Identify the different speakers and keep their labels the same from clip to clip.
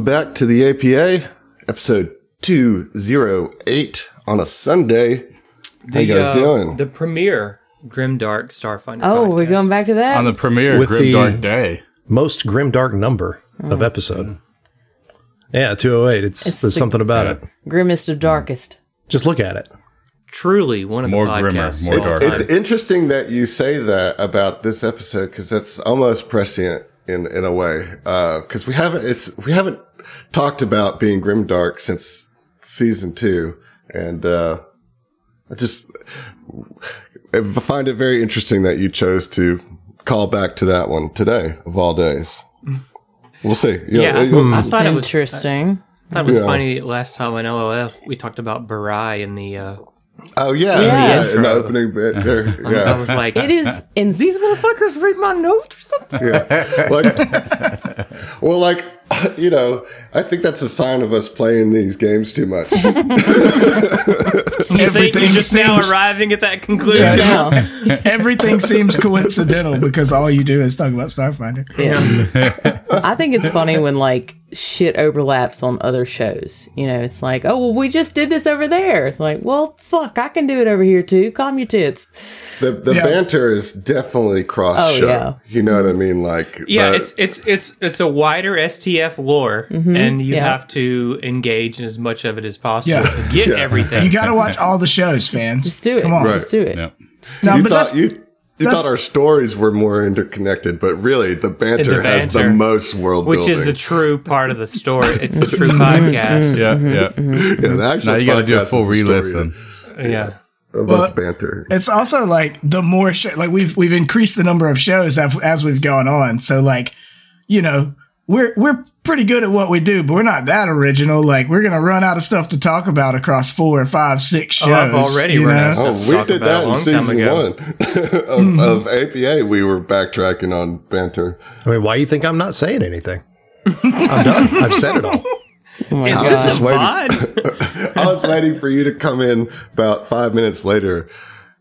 Speaker 1: welcome back to the APA, episode 208 on a Sunday. How you guys
Speaker 2: uh,
Speaker 1: doing?
Speaker 2: The premiere Grimdark Starfinder.
Speaker 3: Oh, we're going back to that.
Speaker 4: on the premiere
Speaker 5: With
Speaker 4: Grim
Speaker 5: the-
Speaker 4: Dark Day.
Speaker 5: most grim dark number of episode. Yeah, 208. It's,
Speaker 3: It's
Speaker 5: there's
Speaker 3: the-
Speaker 5: something about it.
Speaker 3: Grimmest of darkest.
Speaker 5: Just look at it.
Speaker 2: truly one of
Speaker 4: More
Speaker 2: the
Speaker 4: grimmer,
Speaker 2: podcasts.
Speaker 4: more
Speaker 2: of all
Speaker 4: dark.
Speaker 2: time.
Speaker 1: It's interesting that you say that about this episode because that's almost prescient in, in a way. Uh, cause we haven't, it's, we haven't talked about being grimdark since season two. And, uh, I just I find it very interesting that you chose to call back to that one today of all days. We'll see. You know,
Speaker 2: yeah,
Speaker 1: you'll-
Speaker 2: I thought it was. I
Speaker 3: Interesting.
Speaker 2: thought it was
Speaker 1: Yeah.
Speaker 2: funny last time on LOF we talked about Barai in the. Uh,
Speaker 1: oh yeah,
Speaker 3: Yeah.
Speaker 1: yeah, in the
Speaker 2: Intro.
Speaker 1: opening bit there.
Speaker 2: I was like,
Speaker 3: It is in
Speaker 2: these motherfuckers read my notes or something.
Speaker 1: yeah. Like, well, like, you know, I think that's a sign of us playing these games too much.
Speaker 2: You think
Speaker 6: Everything
Speaker 2: you're just now arriving at that conclusion?
Speaker 3: now.
Speaker 6: Everything seems coincidental because all you do is talk about Starfinder.
Speaker 3: Yeah. I think it's funny when like shit overlaps on other shows. You know, it's like, oh well, we just did this over there. It's like, well, fuck, I can do it over here too. Calm your tits.
Speaker 1: The the
Speaker 6: Yeah.
Speaker 1: banter is definitely cross
Speaker 3: Oh,
Speaker 1: show.
Speaker 3: yeah.
Speaker 1: You know what I mean? Like,
Speaker 2: Yeah,
Speaker 1: the-
Speaker 2: it's it's it's it's a wider STF lore, mm-hmm. and you
Speaker 3: yeah.
Speaker 2: have to engage in as much of it as possible
Speaker 6: Yeah.
Speaker 2: to get everything.
Speaker 6: You got to watch all the shows, fans.
Speaker 3: Just do it.
Speaker 6: Come on.
Speaker 1: Right.
Speaker 3: Just do it.
Speaker 4: Yep.
Speaker 6: No,
Speaker 1: you thought you you
Speaker 6: that's-
Speaker 1: thought our stories were more interconnected, but really the banter, has the most world
Speaker 2: which
Speaker 1: building.
Speaker 2: is the true part of the story. It's the true mm-hmm. podcast. Mm-hmm.
Speaker 4: Yeah,
Speaker 3: Mm-hmm,
Speaker 4: yeah.
Speaker 1: yeah, the actual
Speaker 4: Now you got to do a full
Speaker 1: is the story
Speaker 4: re-listen.
Speaker 2: Yeah.
Speaker 1: of us banter.
Speaker 6: it's also like the more sh- like we've we've increased the number of shows as, as we've gone on. So like, you know, we're we're pretty good at what we do, but we're not that original. Like we're gonna run out of stuff to talk about across four, five, six shows.
Speaker 2: Oh, I've already
Speaker 6: you
Speaker 2: run
Speaker 6: know?
Speaker 2: out of
Speaker 1: Oh,
Speaker 2: stuff to
Speaker 1: we
Speaker 2: talk
Speaker 1: did
Speaker 2: about
Speaker 1: that in season one of,
Speaker 6: Mm-hmm.
Speaker 1: of APA. We were backtracking on banter.
Speaker 5: I mean, why do you think I'm not saying anything? I'm done. I've said it all.
Speaker 3: Oh my
Speaker 2: Is
Speaker 3: God.
Speaker 1: just waiting. I was waiting for you to come in about five minutes later,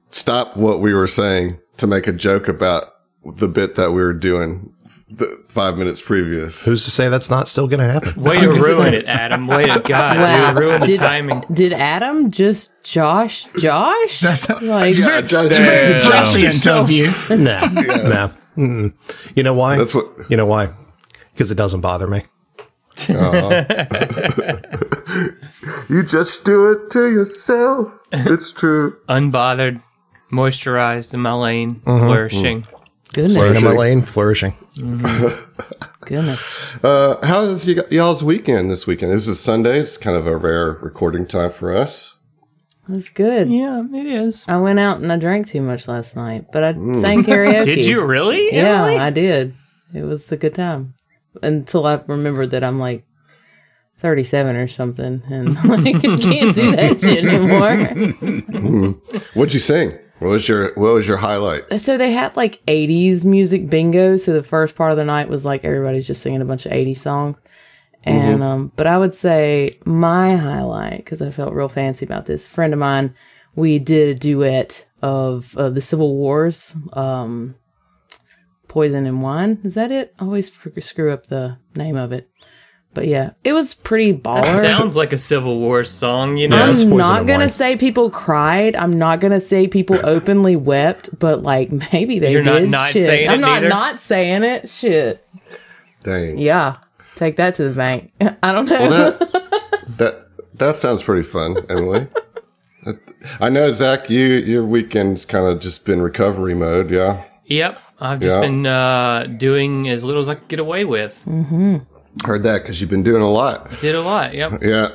Speaker 1: stop what we were saying to make a joke about the bit that we were doing the five minutes previous.
Speaker 5: Who's to say that's not still going to happen?
Speaker 2: Way to ruin it, Adam. Way to God.
Speaker 3: Wow.
Speaker 2: You ruined the timing.
Speaker 3: Did Adam just Josh Josh?
Speaker 6: That's-
Speaker 3: like
Speaker 6: It's very,
Speaker 1: Just-
Speaker 6: very prescient of you.
Speaker 5: Nah, nah. Mm-mm. You know why?
Speaker 1: That's what-
Speaker 5: You know why? Because it doesn't bother me.
Speaker 1: You just do it to yourself. It's true.
Speaker 2: Unbothered, moisturized, in my lane,
Speaker 1: Mm-hmm.
Speaker 2: flourishing.
Speaker 3: Goodness,
Speaker 5: Staying in my
Speaker 1: Flourishing.
Speaker 5: lane, flourishing. Mm-hmm.
Speaker 3: goodness.
Speaker 1: Uh, how is you, y'all's weekend this weekend? This is Sunday. It's kind of a rare recording time for us.
Speaker 3: It's good.
Speaker 2: Yeah, it is.
Speaker 3: I went out and I drank too much last night, but I mm. sang karaoke.
Speaker 2: Did you really?
Speaker 3: Yeah,
Speaker 2: Emily?
Speaker 3: I did. It was a good time until I remembered that I'm like 37 or something, and like I can't do that shit anymore. Mm-hmm.
Speaker 1: What'd you sing? What was your What was your highlight?
Speaker 3: So they had like 80s music bingo. So the first part of the night was like everybody's just singing a bunch of 80s songs. And um, but I would say my highlight because I felt real fancy about this. A friend of mine, we did a duet of uh, the Civil Wars, um, Poison and Wine. Is that it? I always screw up the name of it. But yeah, it was pretty baller.
Speaker 2: Sounds like a Civil War song, you know?
Speaker 5: Yeah,
Speaker 3: I'm not gonna
Speaker 5: Wine.
Speaker 3: say people cried. I'm not gonna say people openly wept, but like maybe they
Speaker 2: You're not
Speaker 3: did.
Speaker 2: not
Speaker 3: Shit.
Speaker 2: saying it
Speaker 3: I'm not
Speaker 2: neither?
Speaker 3: not saying it. Shit.
Speaker 1: Dang.
Speaker 3: Yeah. Take that to the bank. I don't know.
Speaker 1: Well, that, that that sounds pretty fun, Emily. I know Zach. You your weekend's kind of just been recovery mode. Yeah,
Speaker 2: Yep. I've just
Speaker 1: Yeah.
Speaker 2: been uh, doing as little as I could get away with.
Speaker 1: Heard that because you've been doing a lot.
Speaker 2: Did a lot. Yep.
Speaker 1: Yeah.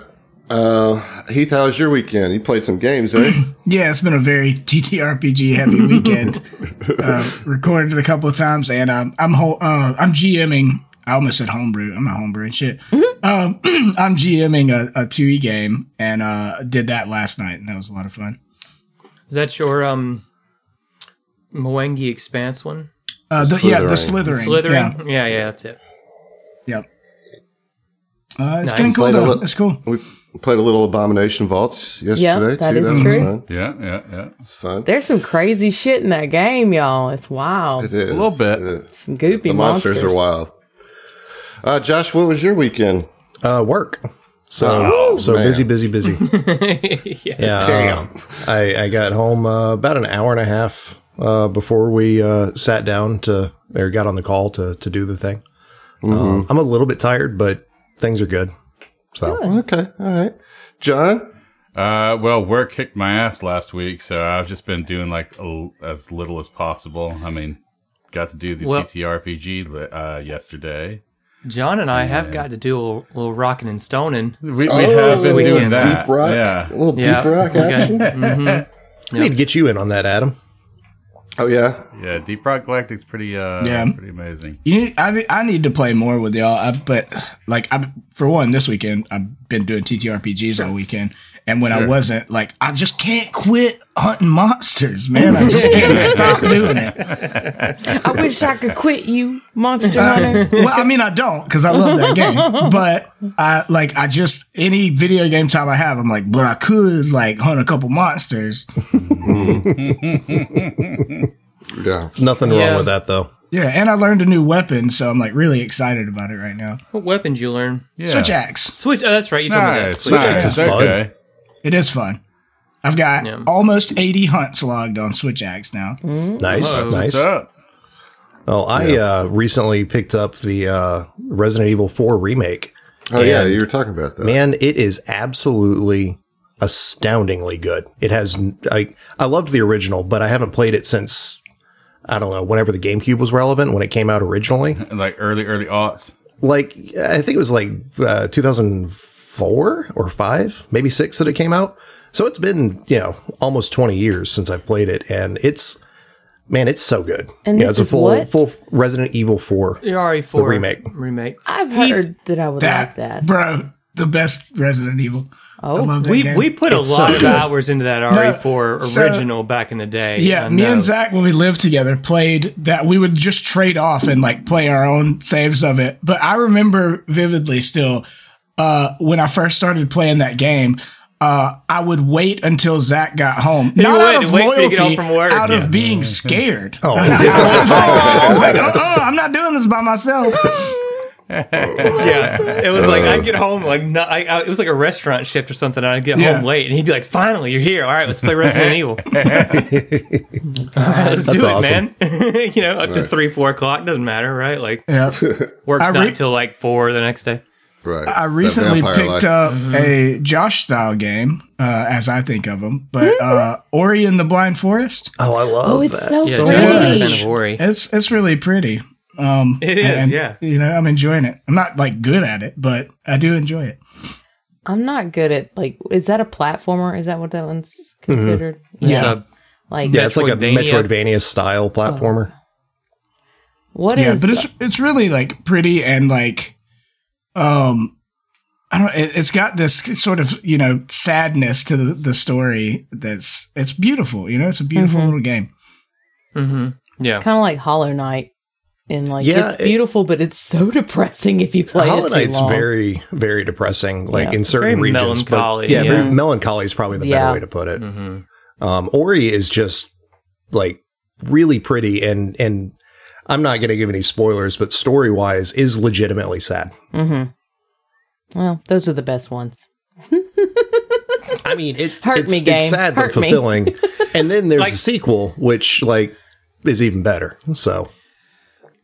Speaker 1: Uh, Heath, how was your weekend? You played some games, eh?
Speaker 6: Yeah, it's been a very TTRPG heavy weekend. uh, recorded a couple of times, and um, I'm ho- uh, I'm GMing. I almost said homebrew. I'm not homebrewing shit. Um, I'm GMing a, a 2e game, and uh, did that last night, and that was a lot of fun.
Speaker 2: Is that your um, Mwangi Expanse one?
Speaker 6: Uh, the, yeah, the
Speaker 1: Slithering.
Speaker 6: slithering.
Speaker 2: Slithering?
Speaker 6: Yeah,
Speaker 2: Yeah, yeah, that's it.
Speaker 6: yep. Uh, it's
Speaker 2: Nice.
Speaker 6: been cool though.
Speaker 1: li-
Speaker 6: It's cool.
Speaker 1: we played a little Abomination Vaults yesterday.
Speaker 3: that
Speaker 1: too.
Speaker 3: is
Speaker 1: was
Speaker 3: true.
Speaker 4: Yeah, yeah, yeah.
Speaker 1: It's fun.
Speaker 3: There's some crazy shit in that game, y'all. It's wild.
Speaker 1: It is a
Speaker 4: little bit.
Speaker 1: It is.
Speaker 3: Some goopy
Speaker 1: The monsters,
Speaker 3: monsters
Speaker 1: are wild. Uh, Josh, what was your weekend?
Speaker 5: Uh, work. So so
Speaker 1: man.
Speaker 5: busy, busy, busy.
Speaker 2: yeah.
Speaker 5: Yeah. uh,
Speaker 1: Damn.
Speaker 5: I I got home uh, about an hour and a half uh, before we uh, sat down to or got on the call to to do the thing. Um, I'm a little bit tired, but things are good. So
Speaker 1: Okay. All right. John?
Speaker 4: Uh, well, work kicked my ass last week, so I've just been doing like a, as little as possible. I mean, got to do the
Speaker 2: Well-
Speaker 4: TTRPG uh, yesterday.
Speaker 2: John and I have got to do a little, little rocking and stoning.
Speaker 4: We, we
Speaker 1: Oh,
Speaker 4: have been doing that.
Speaker 1: Deep rock?
Speaker 4: Yeah.
Speaker 1: A little
Speaker 2: Yeah.
Speaker 1: deep rock
Speaker 2: Okay.
Speaker 1: action?
Speaker 2: Mm-hmm.
Speaker 5: I need to get you in on that, Adam.
Speaker 1: Oh, yeah.
Speaker 4: Yeah, Deep Rock Galactic's pretty, uh,
Speaker 6: Yeah.
Speaker 4: pretty amazing.
Speaker 6: You need, I, I need to play more with y'all, I, but like I, for one, this weekend I've been doing TTRPGs all weekend, and when I wasn't, like I just can't quit hunting monsters, man. I just can't stop doing it.
Speaker 3: I wish I could quit you, Monster uh, Hunter.
Speaker 6: Well, I mean, I don't because I love that game, but I like I just any video game time I have, I'm like, but I could like hunt a couple monsters. Mm-hmm.
Speaker 1: Yeah.
Speaker 5: There's nothing
Speaker 2: Yeah.
Speaker 5: wrong with that, though.
Speaker 6: Yeah, and I learned a new weapon, so I'm like really excited about it right now.
Speaker 2: What weapons you learn?
Speaker 4: Yeah.
Speaker 6: Switch axe.
Speaker 2: Switch. Oh, that's right. You told me that. Switch
Speaker 4: nice.
Speaker 5: is fun.
Speaker 4: Okay.
Speaker 6: It is fun. I've got
Speaker 2: Yeah.
Speaker 6: almost 80 hunts logged on Switch Axe now.
Speaker 5: Nice,
Speaker 2: Whoa.
Speaker 5: nice.
Speaker 4: What's up?
Speaker 5: Well, I uh, recently picked up the uh, Resident Evil 4 remake.
Speaker 1: Oh, yeah. You were talking about that.
Speaker 5: Man, it is absolutely astoundingly good. It has I I loved the original, but I haven't played it since I don't know, whenever the GameCube was relevant when it came out originally.
Speaker 4: Like early, early aughts.
Speaker 5: Like I think it was like uh, 2004 or 5, maybe 6 that it came out. So it's been, you know, almost 20 years since I played it and it's man, it's so good.
Speaker 3: And
Speaker 5: yeah,
Speaker 3: this
Speaker 5: it's a
Speaker 3: is
Speaker 5: full
Speaker 3: what?
Speaker 5: full Resident Evil 4.
Speaker 2: The RE4
Speaker 5: remake.
Speaker 2: Remake.
Speaker 3: I've
Speaker 2: Heath-
Speaker 3: heard that I would
Speaker 6: That,
Speaker 3: like that.
Speaker 6: bro, the best Resident Evil. I
Speaker 3: Oh,
Speaker 6: love that
Speaker 2: We
Speaker 6: game.
Speaker 2: we put a
Speaker 5: It's so
Speaker 2: lot of hours into that RE4
Speaker 6: so-
Speaker 2: original back in the day.
Speaker 6: yeah,
Speaker 2: I
Speaker 6: me
Speaker 2: know.
Speaker 6: and uh, Zach, when we lived together, played that. We would just trade off and like play our own saves of it. But I remember vividly still uh, when I first started playing that game. Uh, I would wait until Zach got home, not
Speaker 2: would,
Speaker 6: out of
Speaker 2: wait till you get home
Speaker 6: loyalty, out
Speaker 2: Yeah.
Speaker 6: of being scared.
Speaker 5: Oh,
Speaker 6: I was like, oh, I'm not doing this by myself.
Speaker 2: Yeah, it was like I'd get home like not, I, I, it was like a restaurant shift or something. and I'd get
Speaker 6: Yeah.
Speaker 2: home late, and he'd be like, "Finally, you're here. All right, let's play Resident Evil. All right, let's do it,
Speaker 5: awesome.
Speaker 2: man. you know, up to three, four o'clock doesn't matter, right? Like
Speaker 6: Yeah.
Speaker 2: work's
Speaker 6: I
Speaker 2: not
Speaker 6: re-
Speaker 2: until like four the next day.
Speaker 1: Right.
Speaker 6: I recently picked
Speaker 1: life.
Speaker 6: up
Speaker 2: Mm-hmm.
Speaker 6: a Josh style game, uh, as I think of them, but uh, Ori and the Blind Forest.
Speaker 5: oh, I love
Speaker 3: oh, it's
Speaker 5: that.
Speaker 3: so
Speaker 2: Yeah,
Speaker 6: So
Speaker 2: John's not a
Speaker 3: pretty.
Speaker 2: fan of Ori.
Speaker 6: It's it's really pretty. Um,
Speaker 2: It is,
Speaker 6: and,
Speaker 2: yeah.
Speaker 6: You know, I'm enjoying it. I'm not like good at it, but I do enjoy it.
Speaker 3: I'm not good at like. Is that a platformer? Is that what that one's considered?
Speaker 6: Yeah.
Speaker 2: It's a-
Speaker 3: Like
Speaker 5: Yeah, it's like a
Speaker 2: Metroidvania.
Speaker 5: Metroidvania style platformer.
Speaker 3: what
Speaker 6: yeah,
Speaker 3: is?
Speaker 6: but it's it's really like pretty and like, um, I don't. It, it's got this sort of you know sadness to the, the story. That's it's beautiful. You know, it's a beautiful
Speaker 3: Mhm.
Speaker 6: little game.
Speaker 2: Mhm. Yeah.
Speaker 3: kind of like Hollow Knight. And like
Speaker 5: Yeah,
Speaker 3: it's
Speaker 5: it-
Speaker 3: beautiful, but it's so depressing if you play
Speaker 5: Hollow
Speaker 3: it too
Speaker 5: Knight's
Speaker 3: long.
Speaker 5: very, very depressing. Like
Speaker 3: Yeah.
Speaker 5: in certain
Speaker 2: Very
Speaker 5: regions, but-
Speaker 2: melancholy,
Speaker 5: yeah, very
Speaker 2: yeah.
Speaker 5: melancholy is probably the
Speaker 3: Yeah.
Speaker 5: better way to put it.
Speaker 2: hmm
Speaker 5: Um, Ori is just like really pretty, and and I'm not going to give any spoilers, but story wise, is legitimately sad.
Speaker 3: mm-hmm. Well, those are the best ones.
Speaker 5: I mean, it's
Speaker 3: Hurt
Speaker 5: it's,
Speaker 3: me, game.
Speaker 5: it's sad
Speaker 3: Hurt
Speaker 5: but
Speaker 3: me.
Speaker 5: fulfilling. and then there's
Speaker 2: Like-
Speaker 5: a sequel, which like is even better. So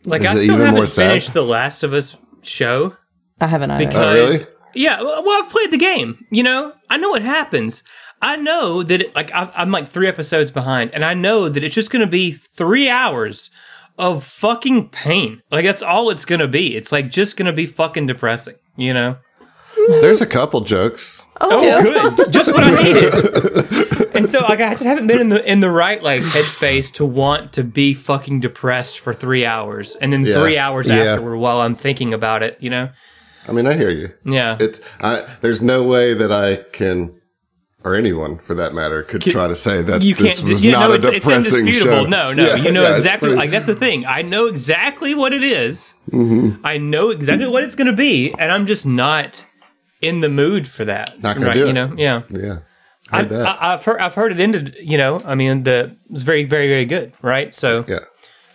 Speaker 2: Like
Speaker 1: Is
Speaker 2: I still haven't
Speaker 1: sad?
Speaker 2: finished the Last of Us show
Speaker 3: I haven't either.
Speaker 2: because
Speaker 1: Oh, really?
Speaker 2: yeah, well, well, I've played the game. You know, I know what happens. I know that it, like I've, I'm like three episodes behind, and I know that it's just going to be three hours of fucking pain. Like that's all it's going to be. It's like just going to be fucking depressing. You know.
Speaker 1: There's a couple jokes.
Speaker 2: Oh, oh good. Just what I needed. and so, like, I just haven't been in the in the right like headspace to want to be fucking depressed for three hours, and then
Speaker 1: Yeah.
Speaker 2: three hours
Speaker 5: Yeah.
Speaker 2: afterward while I'm thinking about it. You know?
Speaker 1: I mean, I hear you.
Speaker 2: Yeah.
Speaker 1: It. I. There's no way that I can, or anyone for that matter, could try to say that
Speaker 2: you
Speaker 1: this
Speaker 2: can't.
Speaker 1: was
Speaker 2: You
Speaker 1: not
Speaker 2: know,
Speaker 1: a
Speaker 2: it's, it's
Speaker 1: depressing
Speaker 2: indisputable.
Speaker 1: show.
Speaker 2: No, no.
Speaker 1: Yeah,
Speaker 2: you know
Speaker 1: yeah,
Speaker 2: exactly. Like that's the thing. I know exactly what it is.
Speaker 1: Mm-hmm.
Speaker 2: I know exactly what it's going to be, and I'm just not in the mood for that.
Speaker 1: Not gonna
Speaker 2: right?
Speaker 1: do
Speaker 2: You know? Yeah.
Speaker 1: Yeah.
Speaker 2: I,
Speaker 1: Heard.
Speaker 2: I, I've heard. I've heard it ended. You know. I mean, the it was very, very, very good. Right. So.
Speaker 1: yeah.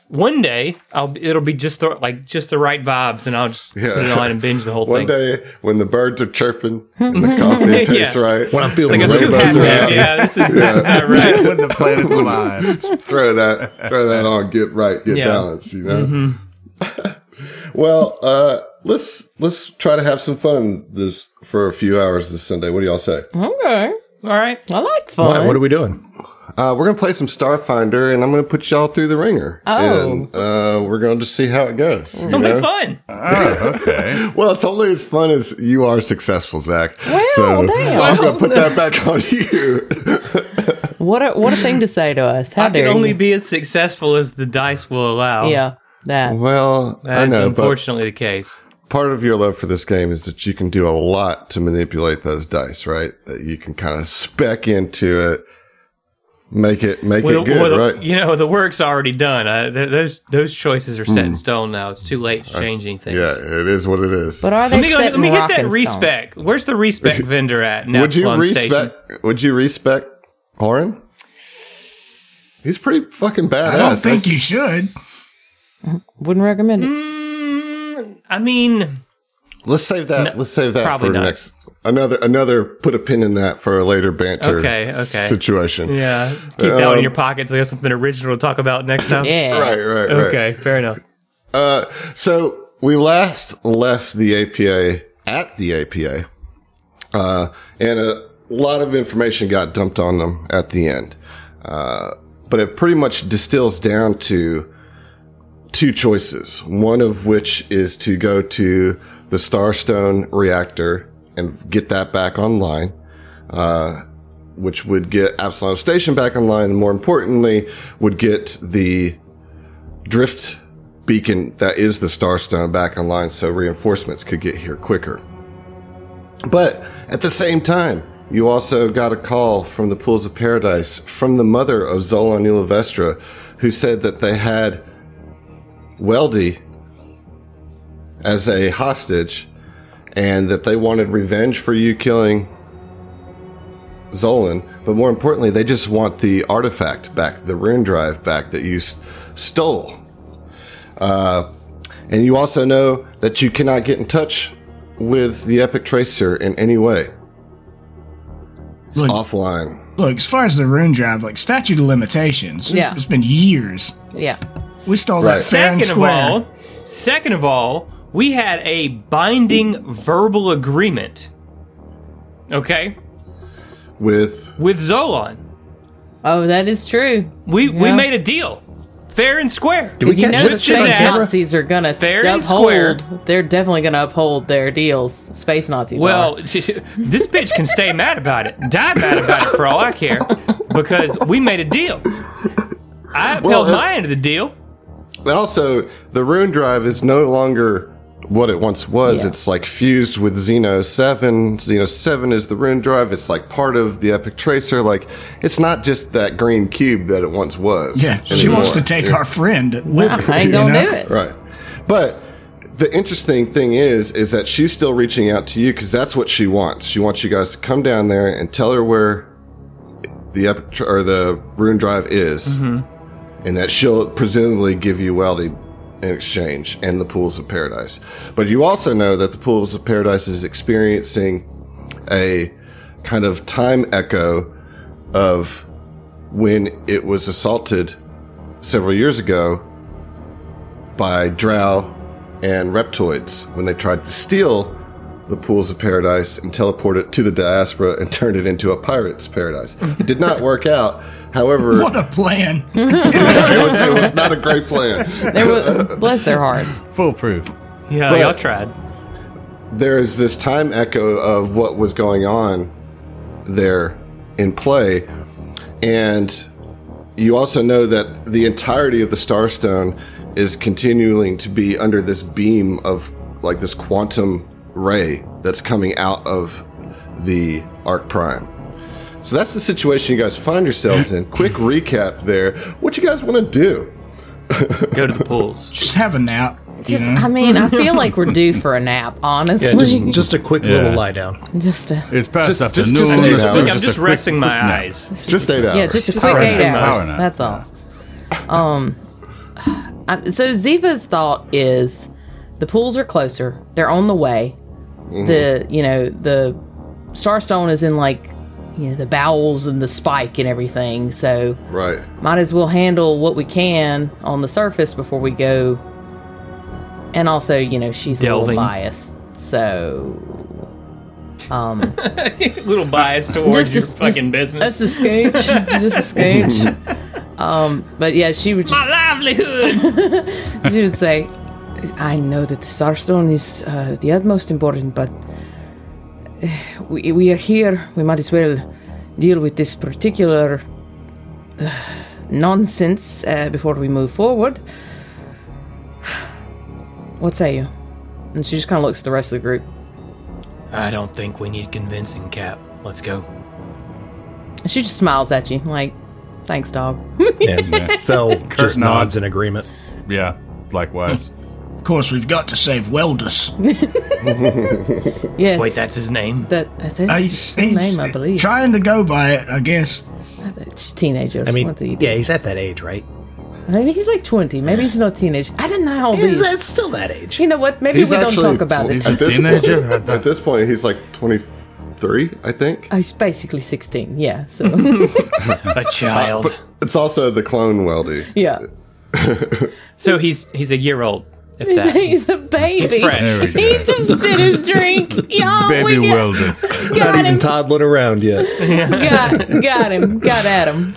Speaker 2: One day I'll it'll be just the like just the right vibes, and I'll just
Speaker 1: Yeah.
Speaker 2: put it on and binge the whole
Speaker 1: One
Speaker 2: thing.
Speaker 1: One day when the birds are chirping and the coffee tastes
Speaker 2: Yeah.
Speaker 1: right,
Speaker 5: When I'm feeling
Speaker 2: Like I'm too
Speaker 1: Rainbows
Speaker 2: happy. Yeah, this is this is not right.
Speaker 4: when the planets align.
Speaker 1: throw that throw that on, get right, get
Speaker 2: Yeah.
Speaker 1: balanced, you know. well, uh, let's let's try to have some fun this for a few hours this Sunday. What do y'all say?
Speaker 3: Okay.
Speaker 2: All right.
Speaker 3: I like fun.
Speaker 5: What, what are we doing?
Speaker 1: Uh, we're gonna play some Starfinder, and I'm gonna put y'all through the ringer.
Speaker 3: Oh.
Speaker 1: and uh, we're gonna just see how it goes. you
Speaker 2: Something
Speaker 1: know?
Speaker 2: fun.
Speaker 4: Oh, okay.
Speaker 1: Well, it's only as fun as you are successful, Zach.
Speaker 3: Well,
Speaker 1: so
Speaker 3: damn.
Speaker 1: I'm gonna put that back on you.
Speaker 3: What a what a thing to say to us. How
Speaker 2: I
Speaker 3: dare
Speaker 2: can only
Speaker 3: you?
Speaker 2: be as successful as the dice will allow.
Speaker 3: Yeah, that.
Speaker 1: well, I
Speaker 2: That is
Speaker 1: know, but
Speaker 2: unfortunately the case.
Speaker 1: part of your love for this game is that you can do a lot to manipulate those dice, right? That you can kind of spec into it, make it make
Speaker 2: Well,
Speaker 1: it good,
Speaker 2: well,
Speaker 1: right?
Speaker 2: You know, the work's already done. Uh, th- those those choices are set in stone now. It's too late to change anything.
Speaker 1: Hmm. Yeah, it is what it is.
Speaker 3: But are they
Speaker 2: Let me, go,
Speaker 3: set
Speaker 2: let me
Speaker 3: in
Speaker 2: get that
Speaker 3: and stone?
Speaker 2: Where's the respec vendor at? Now
Speaker 1: would you
Speaker 2: Slum Station?
Speaker 1: respect? Would you respect Orin? He's pretty fucking badass.
Speaker 6: I don't think you should.
Speaker 3: Wouldn't recommend it.
Speaker 2: Mm, I mean,
Speaker 1: Let's save that. let's save that for
Speaker 2: not.
Speaker 1: next. Another another. Put a pin in that for a later banter.
Speaker 2: Okay, okay.
Speaker 1: Situation.
Speaker 2: yeah, keep that one in
Speaker 1: Um,
Speaker 2: your pocket so we have something original to talk about next time.
Speaker 3: Yeah.
Speaker 1: Right. Right. Right.
Speaker 2: Okay, fair enough.
Speaker 1: Uh, so we last left the APA at the APA, uh, and a lot of information got dumped on them at the end. Uh, but it pretty much distills down to two choices. One of which is to go to the Starstone reactor and get that back online, uh, which would get Absalom Station back online, and more importantly, would get the drift beacon that is the Starstone back online so reinforcements could get here quicker. But at the same time, you also got a call from the Pools of Paradise from the mother of Zola Nulavestra, who said that they had Weldy as a hostage and that they wanted revenge for you killing Zolan, but more importantly, they just want the artifact back, the rune drive back that you s- stole. Uh, and you also know that you cannot get in touch with the Epic Tracer in any way. It's
Speaker 6: Look-
Speaker 1: offline.
Speaker 6: Look, as far as the rune drive, like statute of limitations,
Speaker 3: Yeah.
Speaker 6: it's been years.
Speaker 3: Yeah.
Speaker 6: We stole
Speaker 1: Right.
Speaker 6: that fair and
Speaker 2: Second of all, second of all, we had a binding verbal agreement. Okay,
Speaker 1: With
Speaker 2: with Zolon,
Speaker 3: Oh, that is true.
Speaker 2: we we made a deal, fair and square.
Speaker 5: Did we
Speaker 3: You
Speaker 5: catch
Speaker 3: know the
Speaker 2: Which is
Speaker 5: on
Speaker 3: space? Nazis are gonna
Speaker 2: Fair and
Speaker 3: uphold.
Speaker 2: square.
Speaker 3: They're definitely gonna uphold their deals. Space Nazis.
Speaker 2: Well,
Speaker 3: are.
Speaker 2: this bitch can stay mad about it, die mad about it for all I care, because we made a deal. I upheld
Speaker 1: Well, uh,
Speaker 2: my end of the deal.
Speaker 1: And also, the rune drive is no longer what it once was.
Speaker 3: Yeah.
Speaker 1: It's like fused with Xeno 7. Xeno 7 is the rune drive. It's like part of the Epic Tracer. Like, it's not just that green cube that it once was.
Speaker 6: Yeah, she wants to take
Speaker 1: Yeah.
Speaker 6: our friend with her.
Speaker 3: I ain't gonna
Speaker 6: know?
Speaker 3: do it.
Speaker 1: Right. But the interesting thing is, is that she's still reaching out to you because that's what she wants. She wants you guys to come down there and tell her where the epic tr- or the rune drive is, mm-hmm. and that she'll presumably give you Weldy in exchange and the pools of paradise. But you also know that the pools of paradise is experiencing a kind of time echo of when it was assaulted several years ago by Drow and Reptoids when they tried to steal the pools of paradise and teleport it to the diaspora and turn it into a pirate's paradise. It did not work out. However,
Speaker 6: What a plan.
Speaker 1: it, was, it was not a great plan.
Speaker 3: They were, bless their hearts.
Speaker 4: Foolproof.
Speaker 2: Yeah,
Speaker 1: But-
Speaker 2: y'all tried.
Speaker 1: There is this time echo of what was going on there in play. And you also know that the entirety of the Starstone is continuing to be under this beam of like this quantum ray that's coming out of the Ark Prime. So that's the situation you guys find yourselves in. Quick recap there. What you guys want to do?
Speaker 2: Go to the pools.
Speaker 6: Just have a nap. you
Speaker 3: Just,
Speaker 6: know?
Speaker 3: I mean, I feel like we're due for a nap. Honestly,
Speaker 5: Just, just a quick little lie down.
Speaker 3: just a,
Speaker 4: It's past
Speaker 1: Just-
Speaker 4: afternoon.
Speaker 1: just- just
Speaker 4: or
Speaker 1: eight
Speaker 4: just-
Speaker 1: hours.
Speaker 2: I'm
Speaker 4: a
Speaker 2: just resting
Speaker 4: quick
Speaker 2: my
Speaker 4: nap.
Speaker 2: eyes.
Speaker 1: Just eight hours.
Speaker 3: yeah, just a quick
Speaker 2: rest
Speaker 3: eight
Speaker 2: some
Speaker 3: hours. That's all. Um, Um, so Ziva's thought is the pools are closer. They're on the way. The you know the Starstone is in like you know the bowels and the spike and everything. So
Speaker 1: Right.
Speaker 3: might as well handle what we can on the surface before we go. And also, you know, she's a little biased, so um,
Speaker 2: little bias towards your fucking
Speaker 3: just-
Speaker 2: business.
Speaker 3: That's a scooch, just a scooch. Um, but yeah, she would just
Speaker 2: My livelihood.
Speaker 3: she would say, "I know that the Starstone is uh, the utmost important, but we we are here. We might as well deal with this particular uh, nonsense uh, before we move forward." What say you? And she just kind of looks at the rest of the group.
Speaker 2: I don't think we need convincing, Cap. Let's go.
Speaker 3: And she just smiles at you, like, "Thanks, dog."
Speaker 5: And Fell just nods in agreement.
Speaker 4: Yeah, likewise.
Speaker 6: Of course, we've got to save Weldus.
Speaker 3: yes.
Speaker 2: Wait, that's his name.
Speaker 3: that. That's his
Speaker 6: Uh, he's,
Speaker 3: full
Speaker 6: he's
Speaker 3: name, I believe.
Speaker 6: Trying to go by it, I guess.
Speaker 3: It's teenagers.
Speaker 5: I mean,
Speaker 3: what you
Speaker 5: yeah, he's at that age, right?
Speaker 3: I mean, he's like 20. Maybe he's not teenage. I don't know how old he
Speaker 5: He's
Speaker 3: is.
Speaker 5: it's still that age.
Speaker 3: You know what? Maybe
Speaker 1: He's
Speaker 3: we don't talk about
Speaker 1: tw-
Speaker 3: it.
Speaker 4: He's a
Speaker 1: At this
Speaker 4: teenager?
Speaker 1: point- At this point, he's like 23, I think.
Speaker 3: Oh, he's basically 16. Yeah. So,
Speaker 2: A child.
Speaker 1: It's also the clone Weldy.
Speaker 3: yeah.
Speaker 2: so he's he's a year old. If that.
Speaker 3: he's a baby.
Speaker 2: He's fresh.
Speaker 3: He just did his drink. Y'all,
Speaker 4: Baby
Speaker 3: we got,
Speaker 4: Weldus.
Speaker 5: Not
Speaker 3: got
Speaker 5: even
Speaker 3: him.
Speaker 5: toddling around yet.
Speaker 3: Got, got him. Got at him.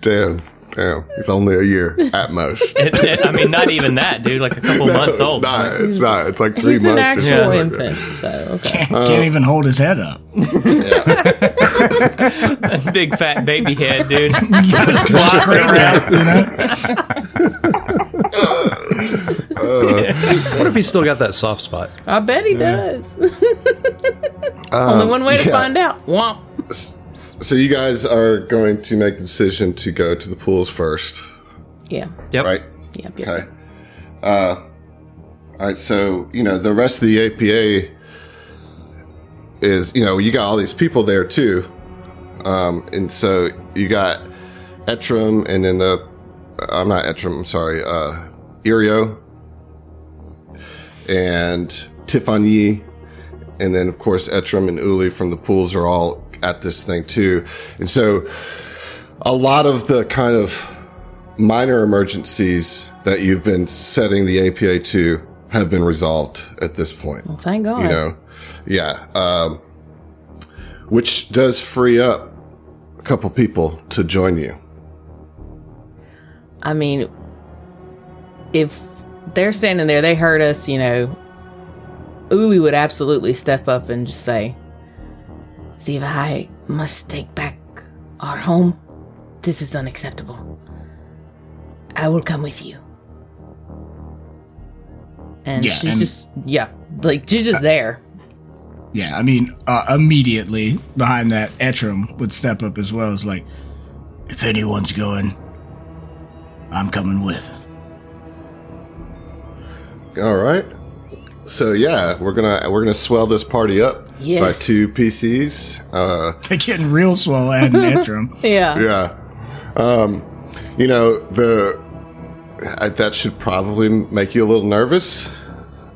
Speaker 1: Damn. Damn. He's only a year at most.
Speaker 2: It- it- I mean, not even that, dude. Like a couple
Speaker 1: No,
Speaker 2: months
Speaker 1: it's
Speaker 2: old.
Speaker 1: not. It's not. It's like three
Speaker 3: He's an
Speaker 1: months. or
Speaker 3: actual
Speaker 1: something like
Speaker 3: infant. So, okay.
Speaker 6: Can't,
Speaker 1: Uh,
Speaker 6: can't even hold his head up.
Speaker 2: Big fat baby head, dude.
Speaker 6: Flopping around, you know?
Speaker 5: What if he's still got that soft spot?
Speaker 3: I bet he does. Only one way to
Speaker 1: yeah.
Speaker 3: find out. Womp.
Speaker 1: So you guys are going to make the decision to go to the pools first,
Speaker 3: Yeah.
Speaker 2: Yep.
Speaker 1: right?
Speaker 3: Yep. Yep.
Speaker 1: Okay. Uh, all right. So you know the rest of the APA is you know you got all these people there too, um, and so you got Etram and then the I'm not Etram. I'm sorry, uh, Irio and Tiffany, and then of course Etram and Uli from the pools are all at this thing too, and so a lot of the kind of minor emergencies that you've been setting the APA to have been resolved at this point.
Speaker 3: Well, thank God.
Speaker 1: You know, yeah, um, which does free up a couple people to join you.
Speaker 3: I mean, if they're standing there, they heard us, you know, Uli would absolutely step up and just say, Ziva, I must take back our home. This is unacceptable. I will come with you. And
Speaker 6: Yeah,
Speaker 3: she's
Speaker 6: and-
Speaker 3: just, yeah, like she's just there.
Speaker 6: Yeah, I mean, uh, immediately behind that, Etram would step up as well. As like, if anyone's going, I'm coming with.
Speaker 1: All right. So yeah, we're gonna we're gonna swell this party up by two PCs. Uh,
Speaker 6: They're getting real swell adding Etram.
Speaker 3: Yeah.
Speaker 1: yeah. Um, you know the uh, that should probably make you a little nervous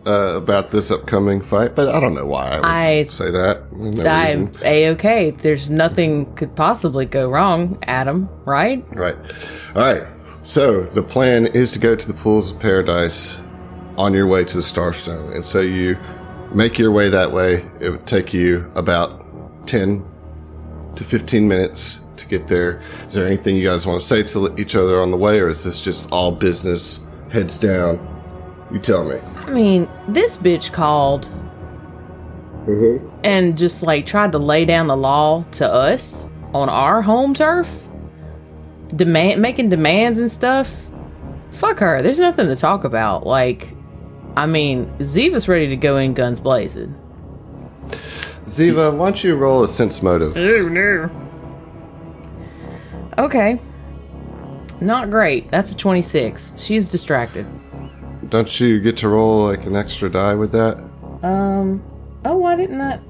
Speaker 1: uh, about this upcoming fight, but I don't know why I would
Speaker 3: I-
Speaker 1: say that. No
Speaker 3: I'm a okay. There's nothing could possibly go wrong, Adam. Right?
Speaker 1: Right. All right. So the plan is to go to the pools of paradise on your way to the Starstone, and so you make your way that way. It would take you about ten to fifteen minutes to get there. Is there anything you guys want to say to each other on the way, or is this just all business, heads down? You tell me.
Speaker 3: I mean, this bitch called mm-hmm. and just like tried to lay down the law to us on our home turf, demand making demands and stuff. Fuck her. There's nothing to talk about. Like, I mean, Ziva's ready to go in guns blazing.
Speaker 1: Ziva, why don't you roll a sense motive?
Speaker 3: Oh no. Okay. Not great. That's a 26. She's distracted.
Speaker 1: Don't you get to roll like an extra die with that?
Speaker 3: Um. Oh, why didn't that?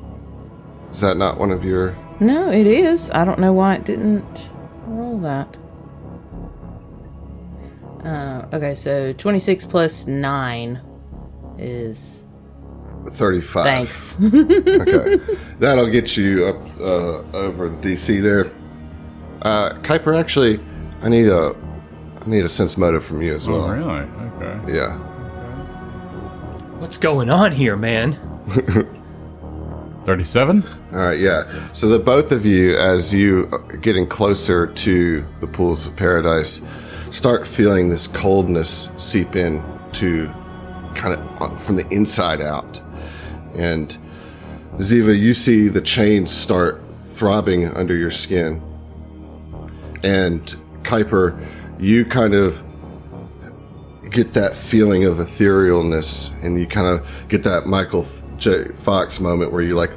Speaker 1: Is that not one of your?
Speaker 3: No, it is. I don't know why it didn't roll that. Uh, okay, so 26 plus 9 is.
Speaker 1: 35.
Speaker 3: Thanks.
Speaker 1: Okay. That'll get you up uh, over the DC there. Uh, Kuiper, actually, I need a I need a sense motive from you as well.
Speaker 4: Oh, really? Okay.
Speaker 1: Yeah.
Speaker 2: What's going on here, man?
Speaker 4: 37?
Speaker 1: All right, yeah. So the both of you, as you are getting closer to the pools of paradise, start feeling this coldness seep in to kind of from the inside out. And Ziva, you see the chains start throbbing under your skin. And Kuiper, you kind of get that feeling of etherealness and you kind of get that Michael J. Fox moment where you like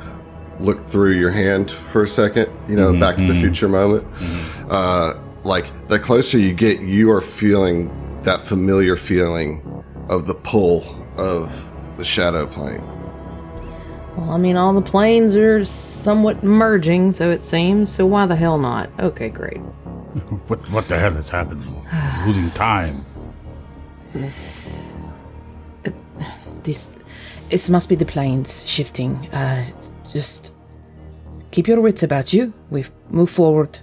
Speaker 1: look through your hand for a second, you know, back to the future moment. Uh, like the closer you get, you are feeling that familiar feeling of the pull of the shadow plane.
Speaker 3: well, I mean, all the planes are somewhat merging, so it seems, so why the hell not? Okay, great.
Speaker 4: What, what the hell is happening? Losing time.
Speaker 3: This. This must be the planes shifting. Uh, just. Keep your wits about you. We've moved forward.